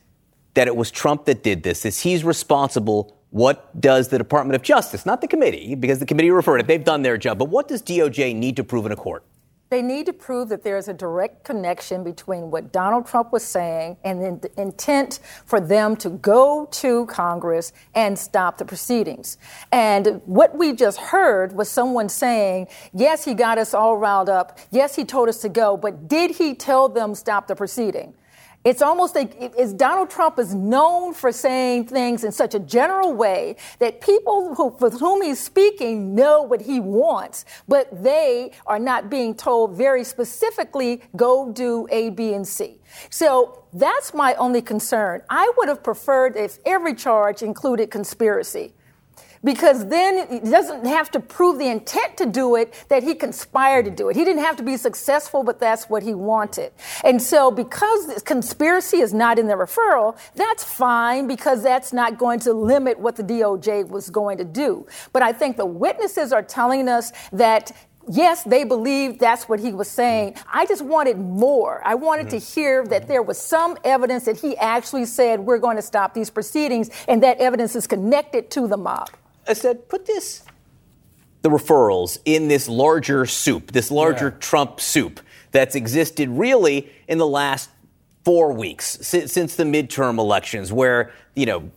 that it was Trump that did this, that he's responsible, what does the Department of Justice, not the committee, because the committee referred it, they've done their job, but what does DOJ need to prove in a court? They need to prove that there is a direct connection between what Donald Trump was saying and the intent for them to go to Congress and stop the proceedings. And what we just heard was someone saying, yes, he got us all riled up. Yes, he told us to go, but did he tell them stop the proceeding? It's almost like it's Donald Trump is known for saying things in such a general way that people who, with whom he's speaking know what he wants, but they are not being told very specifically, go do A, B, and C. So that's my only concern. I would have preferred if every charge included conspiracy because then he doesn't have to prove the intent to do it that he conspired to do it. He didn't have to be successful, but that's what he wanted. And so because this conspiracy is not in the referral, that's fine because that's not going to limit what the DOJ was going to do. But I think the witnesses are telling us that Yes, they believe that's what he was saying. I just wanted more. I wanted to hear that there was some evidence that he actually said, we're going to stop these proceedings, and that evidence is connected to the mob. I said, put this, the referrals, in this larger soup, this larger Trump soup that's existed really in the last four weeks since, since the midterm elections, where, you know,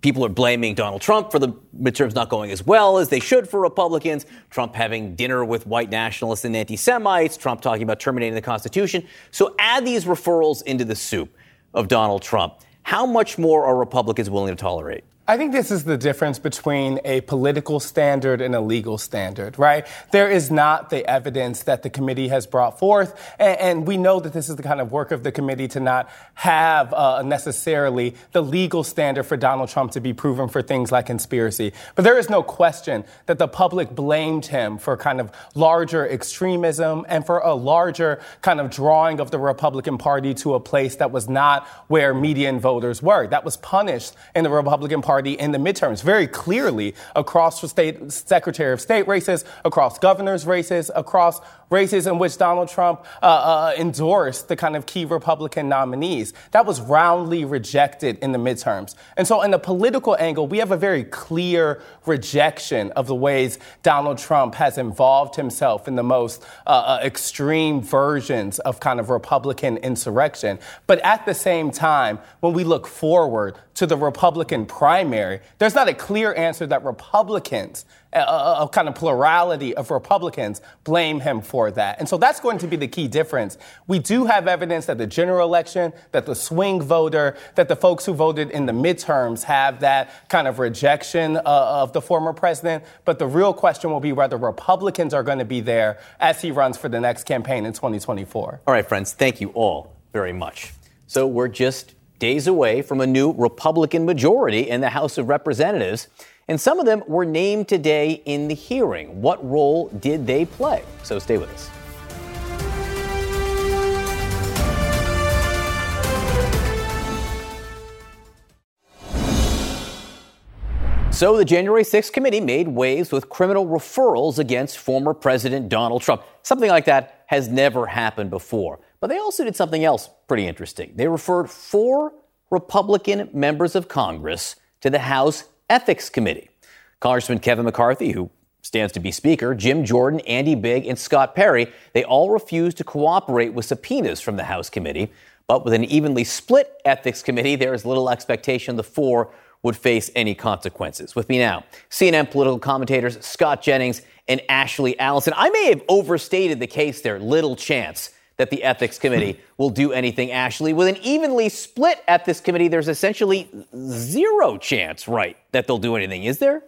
people are blaming Donald Trump for the midterms not going as well as they should for Republicans, Trump having dinner with white nationalists and anti Semites, Trump talking about terminating the Constitution. So add these referrals into the soup of Donald Trump. How much more are Republicans willing to tolerate? I think this is the difference between a political standard and a legal standard, right? There is not the evidence that the committee has brought forth, and, and we know that this is the kind of work of the committee to not have uh, necessarily the legal standard for Donald Trump to be proven for things like conspiracy. But there is no question that the public blamed him for kind of larger extremism and for a larger kind of drawing of the Republican Party to a place that was not where median voters were. That was punished in the Republican Party Party in the midterms very clearly across state Secretary of State races, across governors' races, across races in which Donald Trump uh, uh, endorsed the kind of key Republican nominees. That was roundly rejected in the midterms. And so, in the political angle, we have a very clear rejection of the ways Donald Trump has involved himself in the most uh, uh extreme versions of kind of Republican insurrection. But at the same time, when we look forward to the Republican primary, there's not a clear answer that Republicans a, a, kind of plurality of Republicans blame him for that. And so that's going to be the key difference. We do have evidence that the general election, that the swing voter, that the folks who voted in the midterms have that kind of rejection uh, of the former president. But the real question will be whether Republicans are going to be there as he runs for the next campaign in 2024. All right, friends, thank you all very much. So we're just days away from a new Republican majority in the House of Representatives. And some of them were named today in the hearing. What role did they play? So stay with us. So the January 6th committee made waves with criminal referrals against former President Donald Trump. Something like that has never happened before. But they also did something else pretty interesting. They referred four Republican members of Congress to the House Ethics Committee. Congressman Kevin McCarthy, who stands to be Speaker, Jim Jordan, Andy Biggs, and Scott Perry, they all refused to cooperate with subpoenas from the House committee. But with an evenly split ethics committee, there is little expectation the four would face any consequences. With me now, CNN political commentators Scott Jennings and Ashley Allison. I may have overstated the case there, little chance that the ethics committee will do anything, Ashley. With an evenly split ethics committee, there's essentially zero chance, right, that they'll do anything, is there?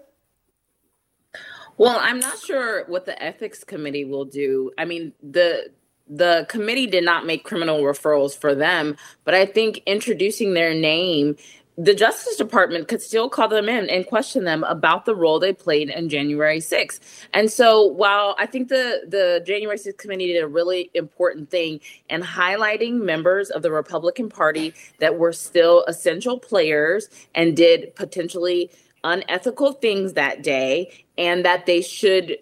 Well, I'm not sure what the ethics committee will do. I mean, the the committee did not make criminal referrals for them, but I think introducing their name the Justice Department could still call them in and question them about the role they played in January 6th. And so while I think the, the January 6th committee did a really important thing in highlighting members of the Republican Party that were still essential players and did potentially unethical things that day and that they should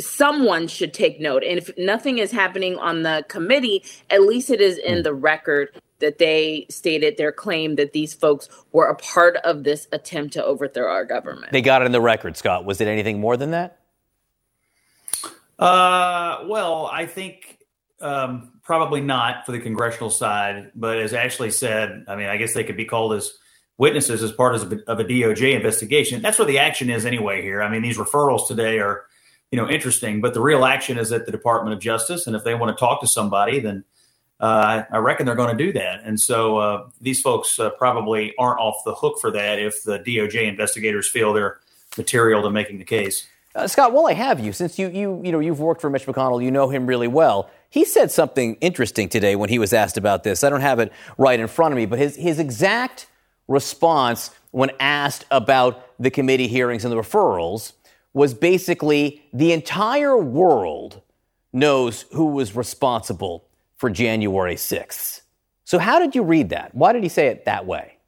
someone should take note. And if nothing is happening on the committee, at least it is in hmm. the record that they stated their claim that these folks were a part of this attempt to overthrow our government. They got it in the record, Scott. Was it anything more than that? Uh, well, I think um, probably not for the congressional side. But as Ashley said, I mean, I guess they could be called as witnesses as part of a, of a DOJ investigation. That's where the action is anyway. Here, I mean, these referrals today are, you know, interesting, but the real action is at the Department of Justice, and if they want to talk to somebody, then uh, I reckon they're going to do that. And so uh, these folks uh, probably aren't off the hook for that if the DOJ investigators feel they're material to making the case. Uh, Scott, while I have you, since you you you know you've worked for Mitch McConnell, you know him really well. He said something interesting today when he was asked about this. I don't have it right in front of me, but his his exact response when asked about the committee hearings and the referrals was basically the entire world knows who was responsible for January 6th. So, how did you read that? Why did he say it that way?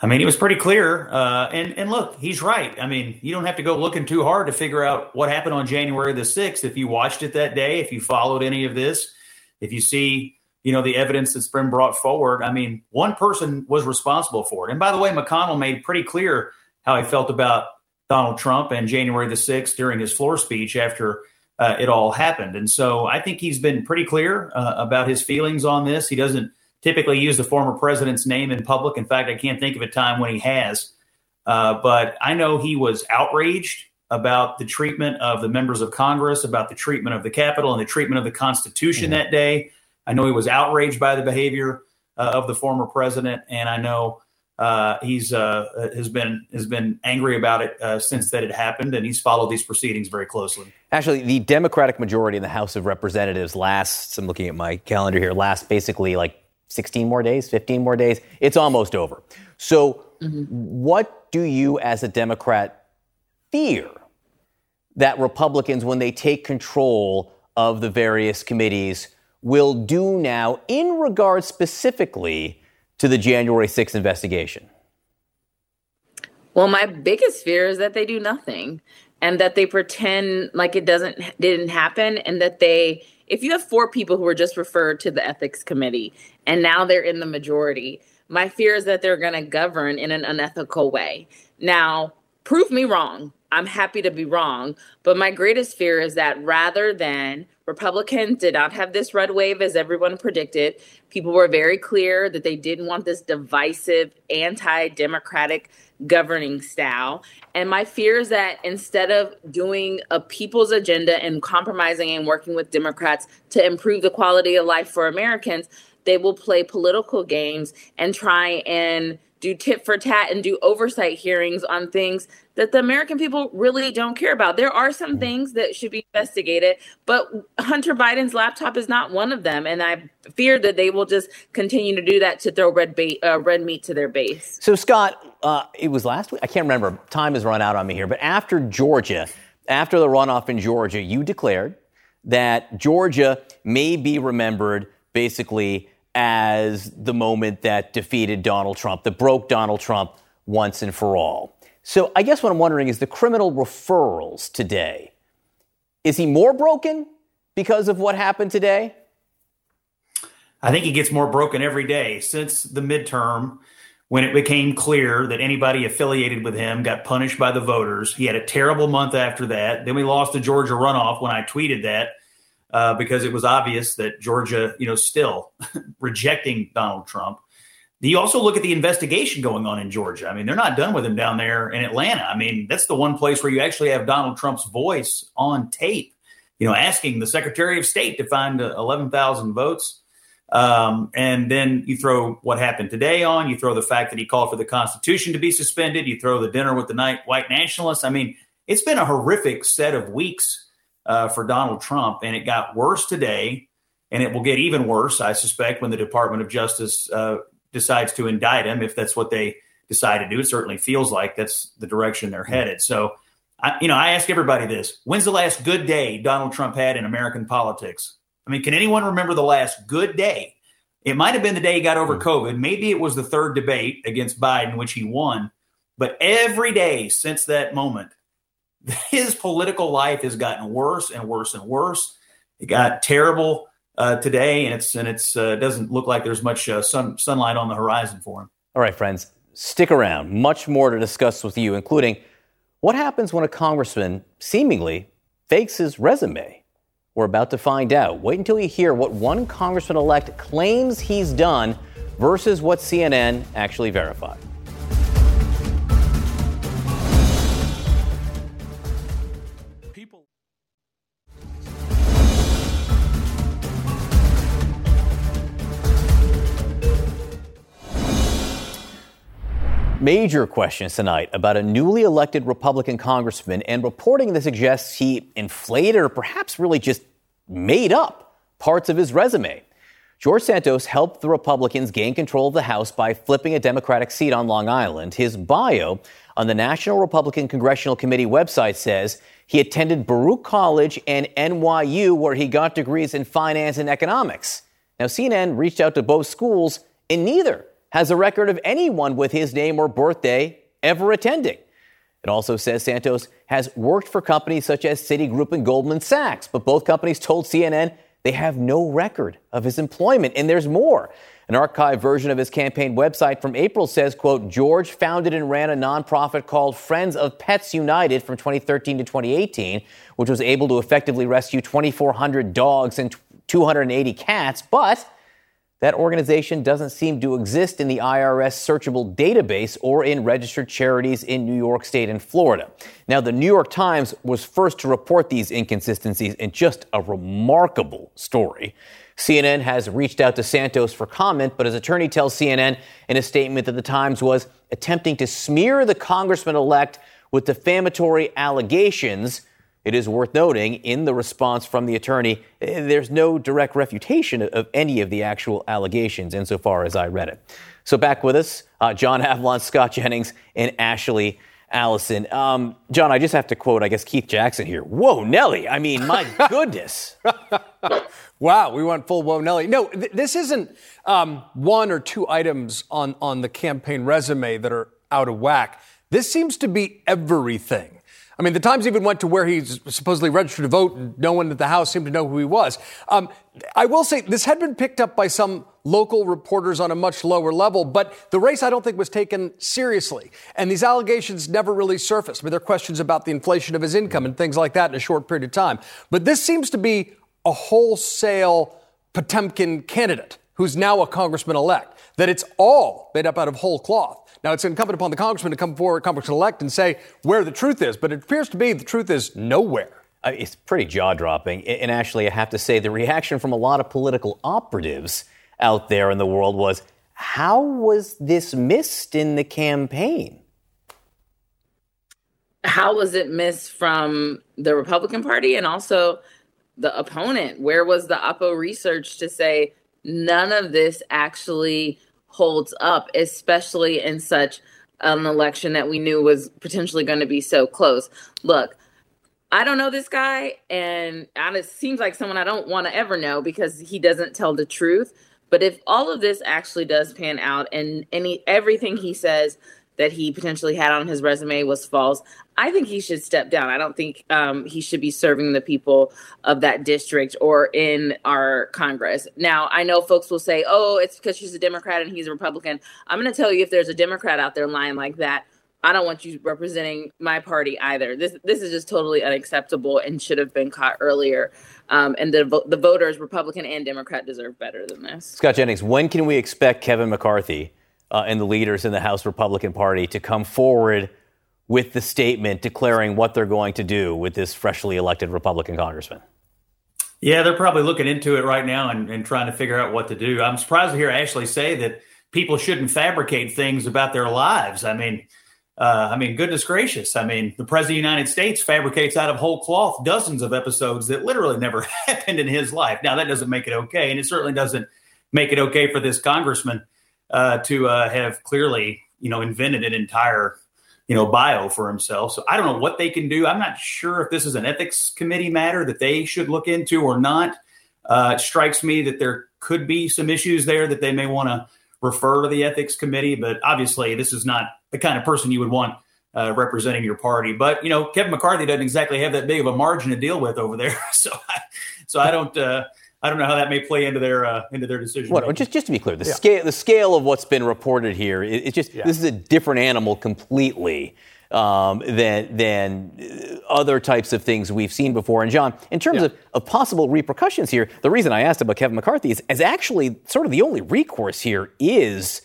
I mean, it was pretty clear. Uh, and, and look, he's right. I mean, you don't have to go looking too hard to figure out what happened on January the 6th. If you watched it that day, if you followed any of this, if you see you know, the evidence that's been brought forward. I mean, one person was responsible for it. And by the way, McConnell made pretty clear how he felt about Donald Trump and January the 6th during his floor speech after uh, it all happened. And so I think he's been pretty clear uh, about his feelings on this. He doesn't typically use the former president's name in public. In fact, I can't think of a time when he has. Uh, but I know he was outraged about the treatment of the members of Congress, about the treatment of the Capitol, and the treatment of the Constitution mm-hmm. that day. I know he was outraged by the behavior uh, of the former president, and I know uh, he's uh, has been has been angry about it uh, since that had happened, and he's followed these proceedings very closely. Actually, the Democratic majority in the House of Representatives lasts. I'm looking at my calendar here. Lasts basically like 16 more days, 15 more days. It's almost over. So, mm-hmm. what do you, as a Democrat, fear that Republicans, when they take control of the various committees, will do now in regard specifically to the January 6th investigation? Well, my biggest fear is that they do nothing and that they pretend like it doesn't didn't happen and that they if you have four people who were just referred to the ethics committee and now they're in the majority, my fear is that they're going to govern in an unethical way. Now, prove me wrong. I'm happy to be wrong. But my greatest fear is that rather than Republicans did not have this red wave as everyone predicted, people were very clear that they didn't want this divisive, anti democratic governing style. And my fear is that instead of doing a people's agenda and compromising and working with Democrats to improve the quality of life for Americans, they will play political games and try and do tit for tat and do oversight hearings on things that the American people really don't care about. There are some things that should be investigated, but Hunter Biden's laptop is not one of them, and I fear that they will just continue to do that to throw red bait, uh, red meat to their base. So, Scott, uh, it was last week. I can't remember. Time has run out on me here, but after Georgia, after the runoff in Georgia, you declared that Georgia may be remembered basically as the moment that defeated Donald Trump, that broke Donald Trump once and for all. So I guess what I'm wondering is the criminal referrals today. Is he more broken because of what happened today? I think he gets more broken every day since the midterm when it became clear that anybody affiliated with him got punished by the voters. He had a terrible month after that. Then we lost the Georgia runoff when I tweeted that uh, because it was obvious that Georgia, you know, still rejecting Donald Trump. You also look at the investigation going on in Georgia. I mean, they're not done with him down there in Atlanta. I mean, that's the one place where you actually have Donald Trump's voice on tape, you know, asking the Secretary of State to find uh, 11,000 votes. Um, and then you throw what happened today on, you throw the fact that he called for the Constitution to be suspended, you throw the dinner with the night white nationalists. I mean, it's been a horrific set of weeks uh, for Donald Trump. And it got worse today, and it will get even worse, I suspect, when the Department of Justice uh, decides to indict him, if that's what they decide to do. It certainly feels like that's the direction they're headed. So, I, you know, I ask everybody this when's the last good day Donald Trump had in American politics? I mean, can anyone remember the last good day? It might have been the day he got over hmm. COVID. Maybe it was the third debate against Biden, which he won. But every day since that moment, his political life has gotten worse and worse and worse. It got terrible uh, today, and it's and it's uh, doesn't look like there's much uh, sun, sunlight on the horizon for him. All right, friends, stick around. Much more to discuss with you, including what happens when a congressman seemingly fakes his resume. We're about to find out. Wait until you hear what one congressman elect claims he's done versus what CNN actually verified. Major questions tonight about a newly elected Republican congressman and reporting that suggests he inflated or perhaps really just made up parts of his resume. George Santos helped the Republicans gain control of the House by flipping a Democratic seat on Long Island. His bio on the National Republican Congressional Committee website says he attended Baruch College and NYU, where he got degrees in finance and economics. Now, CNN reached out to both schools, and neither has a record of anyone with his name or birthday ever attending. It also says Santos has worked for companies such as Citigroup and Goldman Sachs, but both companies told CNN they have no record of his employment. And there's more. An archived version of his campaign website from April says, quote, George founded and ran a nonprofit called Friends of Pets United from 2013 to 2018, which was able to effectively rescue 2,400 dogs and 280 cats, but that organization doesn't seem to exist in the IRS searchable database or in registered charities in New York State and Florida. Now, the New York Times was first to report these inconsistencies in just a remarkable story. CNN has reached out to Santos for comment, but his attorney tells CNN in a statement that the Times was attempting to smear the congressman elect with defamatory allegations. It is worth noting in the response from the attorney, eh, there's no direct refutation of any of the actual allegations insofar as I read it. So back with us, uh, John Avlon, Scott Jennings, and Ashley Allison. Um, John, I just have to quote, I guess, Keith Jackson here. Whoa, Nelly. I mean, my goodness. wow, we went full whoa, Nelly. No, th- this isn't um, one or two items on, on the campaign resume that are out of whack. This seems to be everything. I mean, the Times even went to where he's supposedly registered to vote, and no one at the House seemed to know who he was. Um, I will say this had been picked up by some local reporters on a much lower level, but the race I don't think was taken seriously. And these allegations never really surfaced. I mean, there are questions about the inflation of his income and things like that in a short period of time. But this seems to be a wholesale Potemkin candidate who's now a congressman elect, that it's all made up out of whole cloth. Now, it's incumbent upon the congressman to come forward, congressman elect, and say where the truth is, but it appears to be the truth is nowhere. Uh, it's pretty jaw dropping. And actually, I have to say, the reaction from a lot of political operatives out there in the world was how was this missed in the campaign? How was it missed from the Republican Party and also the opponent? Where was the Oppo research to say none of this actually holds up, especially in such an election that we knew was potentially going to be so close? Look, I don't know this guy, and it seems like someone I don't want to ever know because he doesn't tell the truth. But if all of this actually does pan out, and any everything he says that he potentially had on his resume was false, I think he should step down. I don't think um, he should be serving the people of that district or in our Congress. Now, I know folks will say, "Oh, it's because she's a Democrat and he's a Republican." I'm going to tell you, if there's a Democrat out there lying like that, I don't want you representing my party either. This this is just totally unacceptable and should have been caught earlier. Um, and the the voters, Republican and Democrat, deserve better than this. Scott Jennings, when can we expect Kevin McCarthy uh, and the leaders in the House Republican Party to come forward with the statement declaring what they're going to do with this freshly elected Republican congressman? Yeah, they're probably looking into it right now and, and trying to figure out what to do. I'm surprised to hear Ashley say that people shouldn't fabricate things about their lives. I mean uh, I mean, goodness gracious. I mean, the President of the United States fabricates out of whole cloth dozens of episodes that literally never happened in his life. Now, that doesn't make it okay. And it certainly doesn't make it okay for this congressman uh, to uh, have clearly, you know, invented an entire, you know, bio for himself. So I don't know what they can do. I'm not sure if this is an ethics committee matter that they should look into or not. Uh, it strikes me that there could be some issues there that they may want to refer to the ethics committee. But obviously, this is not the kind of person you would want uh, representing your party. But you know, Kevin McCarthy doesn't exactly have that big of a margin to deal with over there. So, I, so I don't. Uh, I don't know how that may play into their uh, into their decision. Well, just just to be clear, the yeah. scale the scale of what's been reported here, it, it's just yeah. this is a different animal completely um, than than other types of things we've seen before. And John, in terms yeah. of, of possible repercussions here, the reason I asked about Kevin McCarthy is, is actually sort of the only recourse here is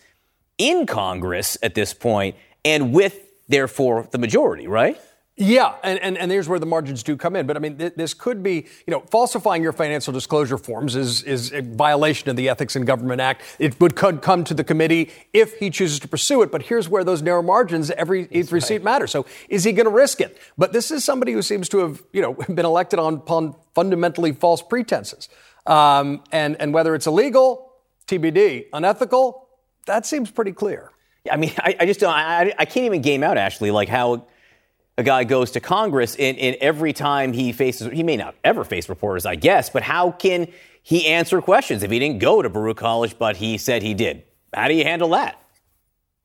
in Congress at this point, and with therefore the majority, right? Yeah, and, and, and there's where the margins do come in. But I mean, th- this could be, you know, falsifying your financial disclosure forms is, is a violation of the Ethics in Government Act. It would could come to the committee if he chooses to pursue it. But here's where those narrow margins, every, every seat matters. So is he going to risk it? But this is somebody who seems to have, you know, been elected on, upon fundamentally false pretenses. Um, and, and whether it's illegal, TBD, unethical, that seems pretty clear. I mean, I, I just don't, I, I can't even game out, Ashley, like how a guy goes to Congress and, and every time he faces, he may not ever face reporters, I guess, but how can he answer questions if he didn't go to Baruch College, but he said he did? How do you handle that?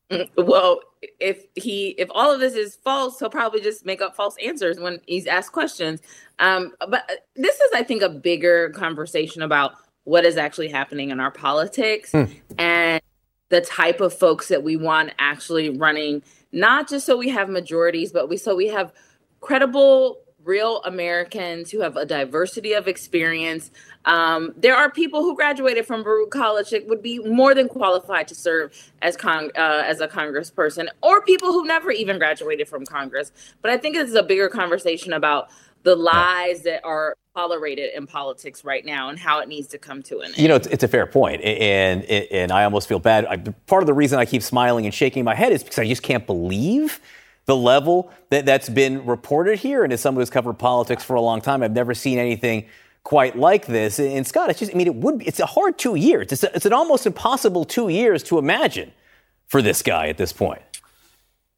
Mm, well, if he if all of this is false, he'll probably just make up false answers when he's asked questions. Um, but this is, I think, a bigger conversation about what is actually happening in our politics hmm. and the type of folks that we want actually running not just so we have majorities, but we so we have credible real Americans who have a diversity of experience. Um, there are people who graduated from Baruch College that would be more than qualified to serve as con- uh, as a congressperson, or people who never even graduated from Congress. But I think this is a bigger conversation about the lies that are tolerated in politics right now and how it needs to come to an end. You know, it's, it's a fair point, and and I almost feel bad. I, part of the reason I keep smiling and shaking my head is because I just can't believe the level that that's been reported here. And as someone who's covered politics for a long time, I've never seen anything quite like this. And Scott, it's just, I mean, it would be, it's a hard two years. It's, a, it's an almost impossible two years to imagine for this guy at this point.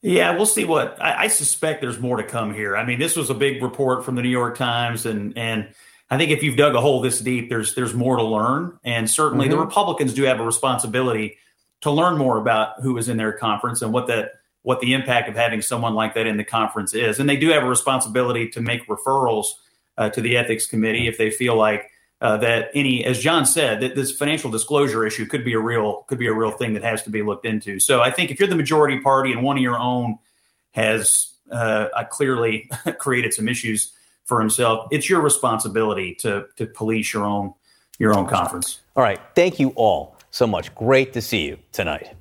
Yeah, we'll see what I, I, suspect. There's more to come here. I mean, this was a big report from the New York Times, and and I think if you've dug a hole this deep, there's there's more to learn. And certainly, mm-hmm. the Republicans do have a responsibility to learn more about who is in their conference and what that what the impact of having someone like that in the conference is. And they do have a responsibility to make referrals uh, to the ethics committee if they feel like uh, that any, as John said, that this financial disclosure issue could be a real could be a real thing that has to be looked into. So I think if you're the majority party and one of your own has uh, clearly created some issues for himself, it's your responsibility to to police your own your own conference. All right, thank you all so much. Great to see you tonight.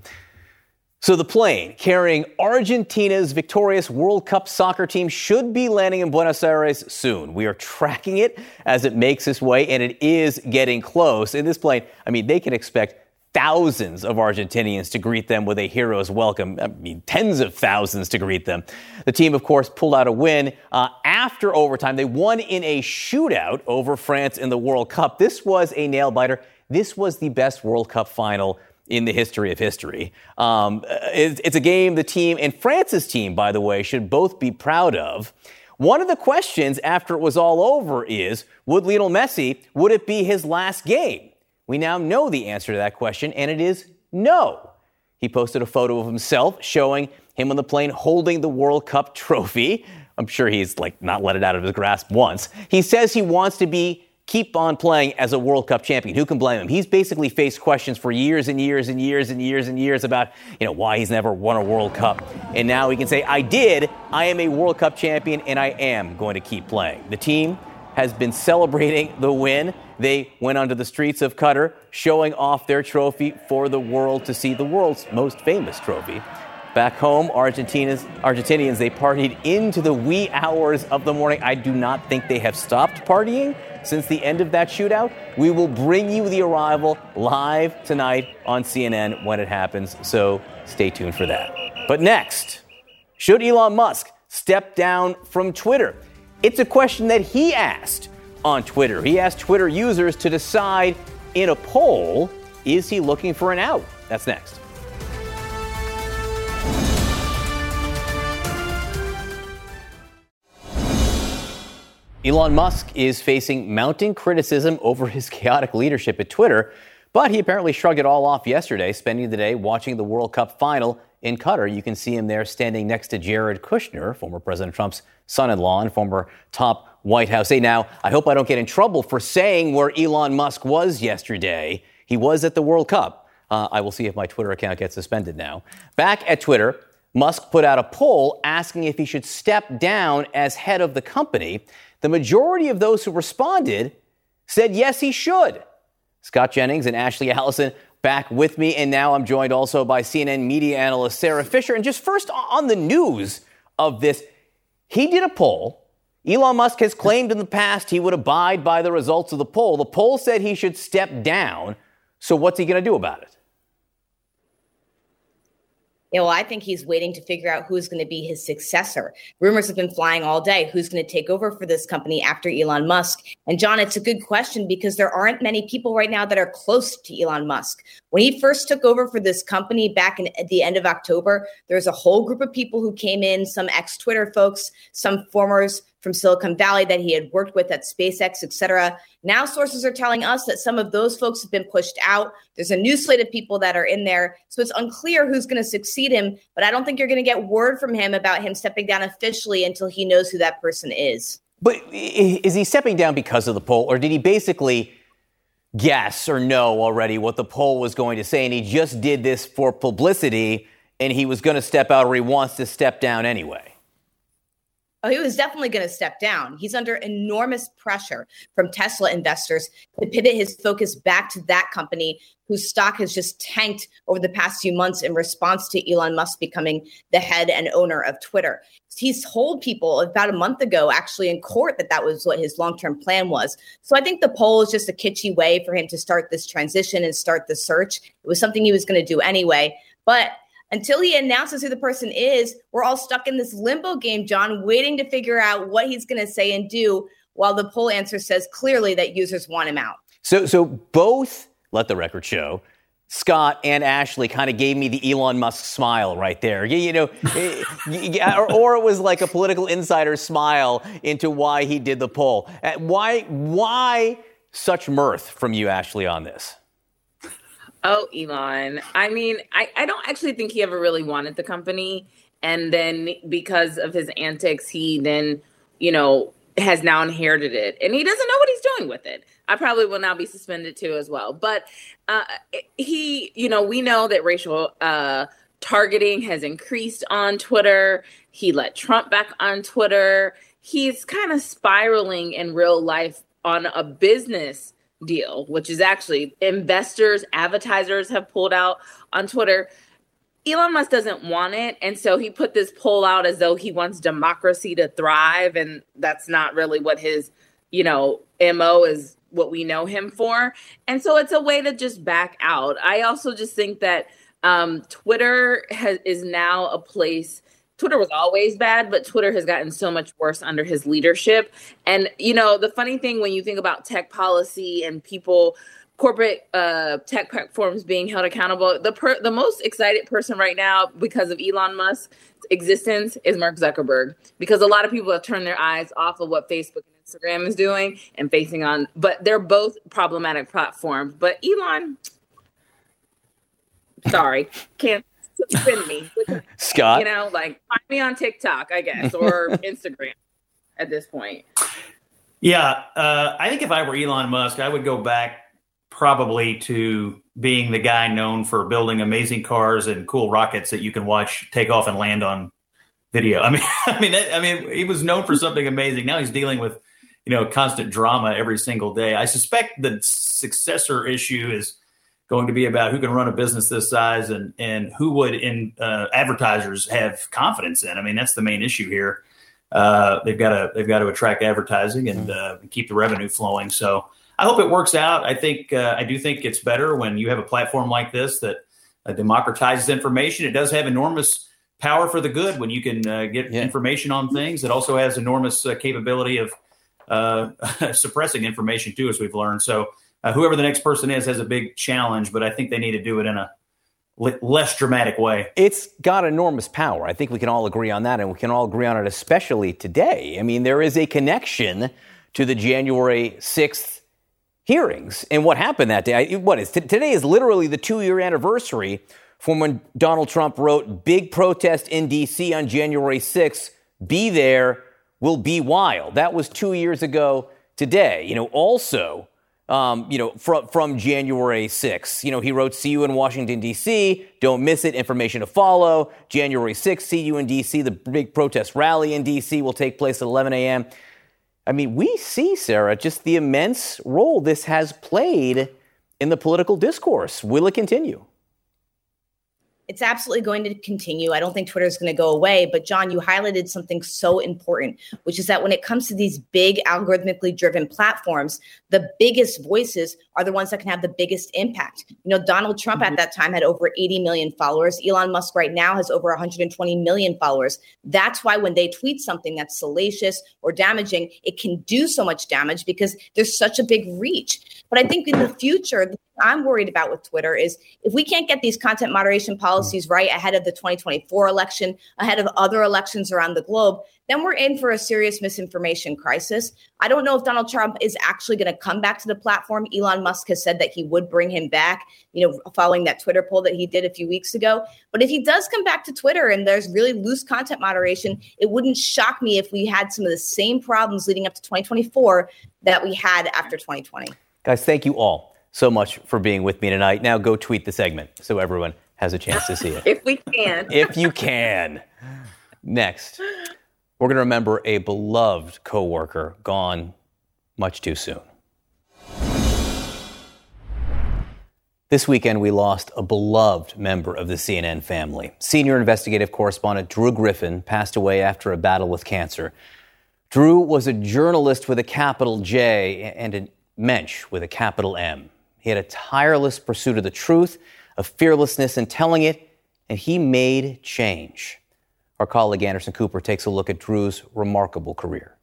So the plane carrying Argentina's victorious World Cup soccer team should be landing in Buenos Aires soon. We are tracking it as it makes its way, and it is getting close. In this plane, I mean, they can expect thousands of Argentinians to greet them with a hero's welcome. I mean, tens of thousands to greet them. The team, of course, pulled out a win uh, after overtime. They won in a shootout over France in the World Cup. This was a nail biter. This was the best World Cup final in the history of history. Um, it's, it's a game the team and France's team, by the way, should both be proud of. One of the questions after it was all over is would Lionel Messi, would it be his last game? We now know the answer to that question, and it is no. He posted a photo of himself showing him on the plane holding the World Cup trophy. I'm sure he's like not let it out of his grasp once. He says he wants to be keep on playing as a World Cup champion. Who can blame him? He's basically faced questions for years and years and years and years and years about, you know, why he's never won a World Cup. And now he can say, I did. I am a World Cup champion and I am going to keep playing. The team has been celebrating the win. They went onto the streets of Qatar showing off their trophy for the world to see the world's most famous trophy. Back home, Argentina's, Argentinians, they partied into the wee hours of the morning. I do not think they have stopped partying since the end of that shootout. We will bring you the arrival live tonight on CNN when it happens, so stay tuned for that. But next, should Elon Musk step down from Twitter? It's a question that he asked on Twitter. He asked Twitter users to decide in a poll is he looking for an out? That's next. Elon Musk is facing mounting criticism over his chaotic leadership at Twitter, but he apparently shrugged it all off yesterday, spending the day watching the World Cup final in Qatar. You can see him there standing next to Jared Kushner, former President Trump's son in law and former top White House aide. Now, I hope I don't get in trouble for saying where Elon Musk was yesterday. He was at the World Cup. Uh, I will see if my Twitter account gets suspended now. Back at Twitter, Musk put out a poll asking if he should step down as head of the company. The majority of those who responded said yes, he should. Scott Jennings and Ashley Allison back with me, and now I'm joined also by CNN media analyst Sara Fischer. And just first on the news of this, he did a poll. Elon Musk has claimed in the past he would abide by the results of the poll. The poll said he should step down. So, what's he going to do about it? You know, I think he's waiting to figure out who's going to be his successor. Rumors have been flying all day who's going to take over for this company after Elon Musk. And John, it's a good question because there aren't many people right now that are close to Elon Musk. When he first took over for this company back in at the end of October, there was a whole group of people who came in, some ex-Twitter folks, some formers from Silicon Valley that he had worked with at SpaceX, et cetera. Now, sources are telling us that some of those folks have been pushed out. There's a new slate of people that are in there. So it's unclear who's going to succeed him, but I don't think you're going to get word from him about him stepping down officially until he knows who that person is. But is he stepping down because of the poll, or did he basically guess or know already what the poll was going to say, and he just did this for publicity, and he was going to step out, or he wants to step down anyway? Oh, he was definitely going to step down. He's under enormous pressure from Tesla investors to pivot his focus back to that company whose stock has just tanked over the past few months in response to Elon Musk becoming the head and owner of Twitter. He's told people about a month ago, actually in court, that that was what his long term plan was. So I think the poll is just a kitschy way for him to start this transition and start the search. It was something he was going to do anyway. But until he announces who the person is, we're all stuck in this limbo game, John, waiting to figure out what he's going to say and do while the poll answer says clearly that users want him out. So, so both, let the record show, Scott and Ashley kind of gave me the Elon Musk smile right there. You, you know, eh, or, or, it was like a political insider smile into why he did the poll. Uh, why, why such mirth from you, Ashley, on this? Oh, Elon. I mean, I, I don't actually think he ever really wanted the company. And then because of his antics, he then, you know, has now inherited it. And he doesn't know what he's doing with it. I probably will now be suspended too as well. But uh, he, you know, we know that racial uh, targeting has increased on Twitter. He let Trump back on Twitter. He's kind of spiraling in real life on a business deal, which is actually investors, advertisers have pulled out on Twitter. Elon Musk doesn't want it. And so he put this poll out as though he wants democracy to thrive. And that's not really what his, you know, MO is what we know him for. And so it's a way to just back out. I also just think that um, Twitter has, is now a place Twitter was always bad, but Twitter has gotten so much worse under his leadership. And you know, the funny thing when you think about tech policy and people corporate uh, tech platforms being held accountable, the per- the most excited person right now because of Elon Musk's existence is Mark Zuckerberg because a lot of people have turned their eyes off of what Facebook and Instagram is doing and facing on but they're both problematic platforms. But Elon sorry, can't suspend me. Scott. You know, like find me on TikTok, I guess, or Instagram at this point. Yeah. Uh, I think if I were Elon Musk, I would go back probably to being the guy known for building amazing cars and cool rockets that you can watch take off and land on video. I mean, I mean, I mean, he was known for something amazing. Now he's dealing with, you know, constant drama every single day. I suspect the successor issue is going to be about who can run a business this size and and who would in uh, advertisers have confidence in. I mean, that's the main issue here. Uh, they've got to they've got to attract advertising and uh, keep the revenue flowing. So I hope it works out. I think uh, I do think it's better when you have a platform like this that uh, democratizes information. It does have enormous power for the good when you can uh, get yeah. information on things. It also has enormous capability of suppressing information too, as we've learned. So uh, whoever the next person is has a big challenge, but I think they need to do it in a less dramatic way. It's got enormous power. I think we can all agree on that, and we can all agree on it, especially today. I mean, there is a connection to the January 6th hearings and what happened that day. What is today is literally the two year anniversary from when Donald Trump wrote, Big protest in D.C. on January 6th. Be there, will be wild. That was two years ago today. You know, also, um, you know, from, from January 6th. You know, he wrote, see you in Washington, D.C. Don't miss it. Information to follow. January 6th, see you in D.C. The big protest rally in D.C. will take place at 11 a.m. I mean, we see, Sara, just the immense role this has played in the political discourse. Will it continue? It's absolutely going to continue. I don't think Twitter is going to go away. But John, you highlighted something so important, which is that when it comes to these big algorithmically driven platforms, the biggest voices are the ones that can have the biggest impact. You know, Donald Trump mm-hmm. at that time had over 80 million followers. Elon Musk right now has over 120 million followers. That's why when they tweet something that's salacious or damaging, it can do so much damage because there's such a big reach. But I think in the future, I'm worried about with Twitter is if we can't get these content moderation mm-hmm. policies right ahead of the 2024 election, ahead of other elections around the globe, then we're in for a serious misinformation crisis. I don't know if Donald Trump is actually going to come back to the platform. Elon Musk has said that he would bring him back, you know, following that Twitter poll that he did a few weeks ago. But if he does come back to Twitter and there's really loose content moderation, it wouldn't shock me if we had some of the same problems leading up to 2024 that we had after 2020. Guys, thank you all so much for being with me tonight. Now go tweet the segment so everyone has a chance to see it. if we can. if you can. Next. We're going to remember a beloved coworker gone much too soon. This weekend, we lost a beloved member of the CNN family. Senior investigative correspondent Drew Griffin passed away after a battle with cancer. Drew was a journalist with a capital J and a mensch with a capital M. He had a tireless pursuit of the truth, a fearlessness in telling it, and he made change. Our colleague Anderson Cooper takes a look at Drew's remarkable career.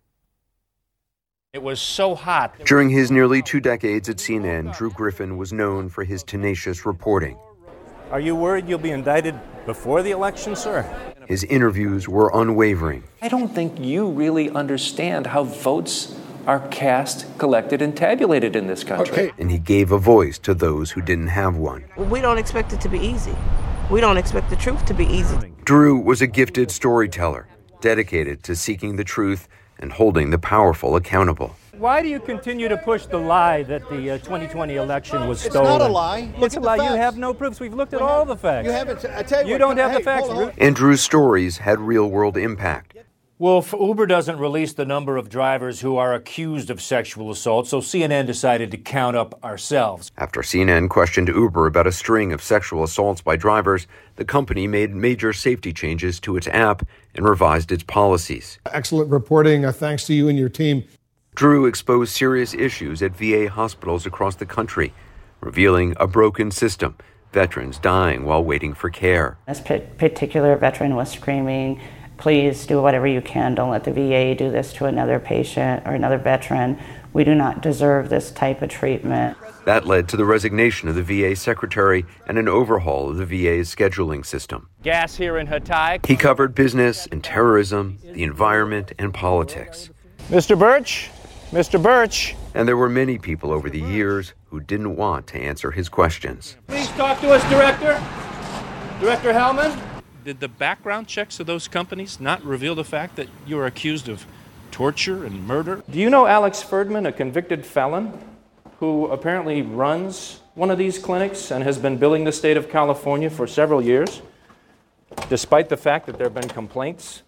It was so hot. During his nearly two decades at CNN, Drew Griffin was known for his tenacious reporting. Are you worried you'll be indicted before the election, sir? His interviews were unwavering. I don't think you really understand how votes are cast, collected, and tabulated in this country. Okay. And he gave a voice to those who didn't have one. We don't expect it to be easy. We don't expect the truth to be easy. Drew was a gifted storyteller, dedicated to seeking the truth and holding the powerful accountable. Why do you continue to push the lie that the uh, 2020 election was It's stolen? not a lie. Look it's a at the lie. You have no proofs. We've looked at all the facts. You haven't. I tell you, You what, don't have hey, the facts. hold. And Drew's stories had real world impact. Well, if Uber doesn't release the number of drivers who are accused of sexual assault, so CNN decided to count up ourselves. After CNN questioned Uber about a string of sexual assaults by drivers, the company made major safety changes to its app and revised its policies. Excellent reporting. Uh, thanks to you and your team. Drew exposed serious issues at VA hospitals across the country, revealing a broken system, veterans dying while waiting for care. This particular veteran was screaming, please do whatever you can. Don't let the VA do this to another patient or another veteran. We do not deserve this type of treatment. That led to the resignation of the VA secretary and an overhaul of the VA's scheduling system. Gas here in Hatay. He covered business and terrorism, the environment, and politics. Mr. Birch, Mr. Birch. And there were many people over the years who didn't want to answer his questions. Please talk to us, Director. Director Hellman. Did the background checks of those companies not reveal the fact that you are accused of torture and murder? Do you know Alex Ferdman, a convicted felon who apparently runs one of these clinics and has been billing the state of California for several years, despite the fact that there have been complaints?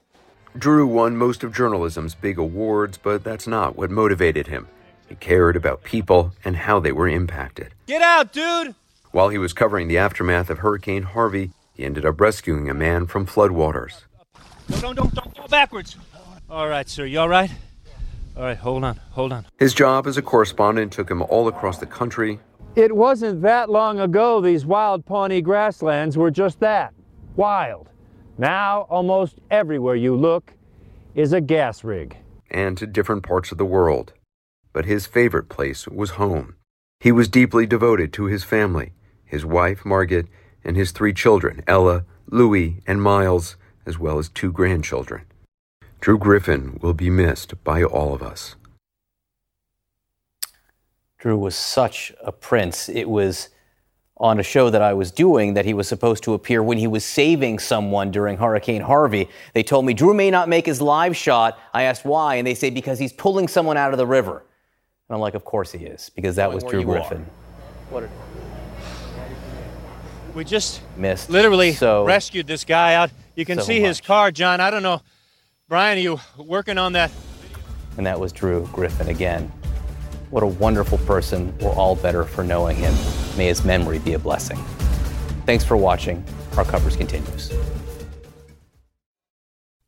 Drew won most of journalism's big awards, but that's not what motivated him. He cared about people and how they were impacted. Get out, dude! While he was covering the aftermath of Hurricane Harvey, he ended up rescuing a man from floodwaters. No, don't, don't, don't go backwards. All right, sir. You all right? All right, hold on, hold on. His job as a correspondent took him all across the country. It wasn't that long ago these wild Pawnee grasslands were just that wild. Now, almost everywhere you look is a gas rig. And to different parts of the world. But his favorite place was home. He was deeply devoted to his family, his wife, Margaret, and his three children, Ella, Louis, and Miles, as well as two grandchildren. Drew Griffin will be missed by all of us. Drew was such a prince. It was on a show that I was doing that he was supposed to appear when he was saving someone during Hurricane Harvey. They told me Drew may not make his live shot. I asked why, and they say because he's pulling someone out of the river. And I'm like, of course he is, because that was Drew Griffin. What? We just Missed. literally so rescued this guy out. You can so see his car, John. I don't know. Brian, are you working on that? and that was Drew Griffin again. What a wonderful person. We're all better for knowing him. May his memory be a blessing. Thanks for watching. Our coverage continues.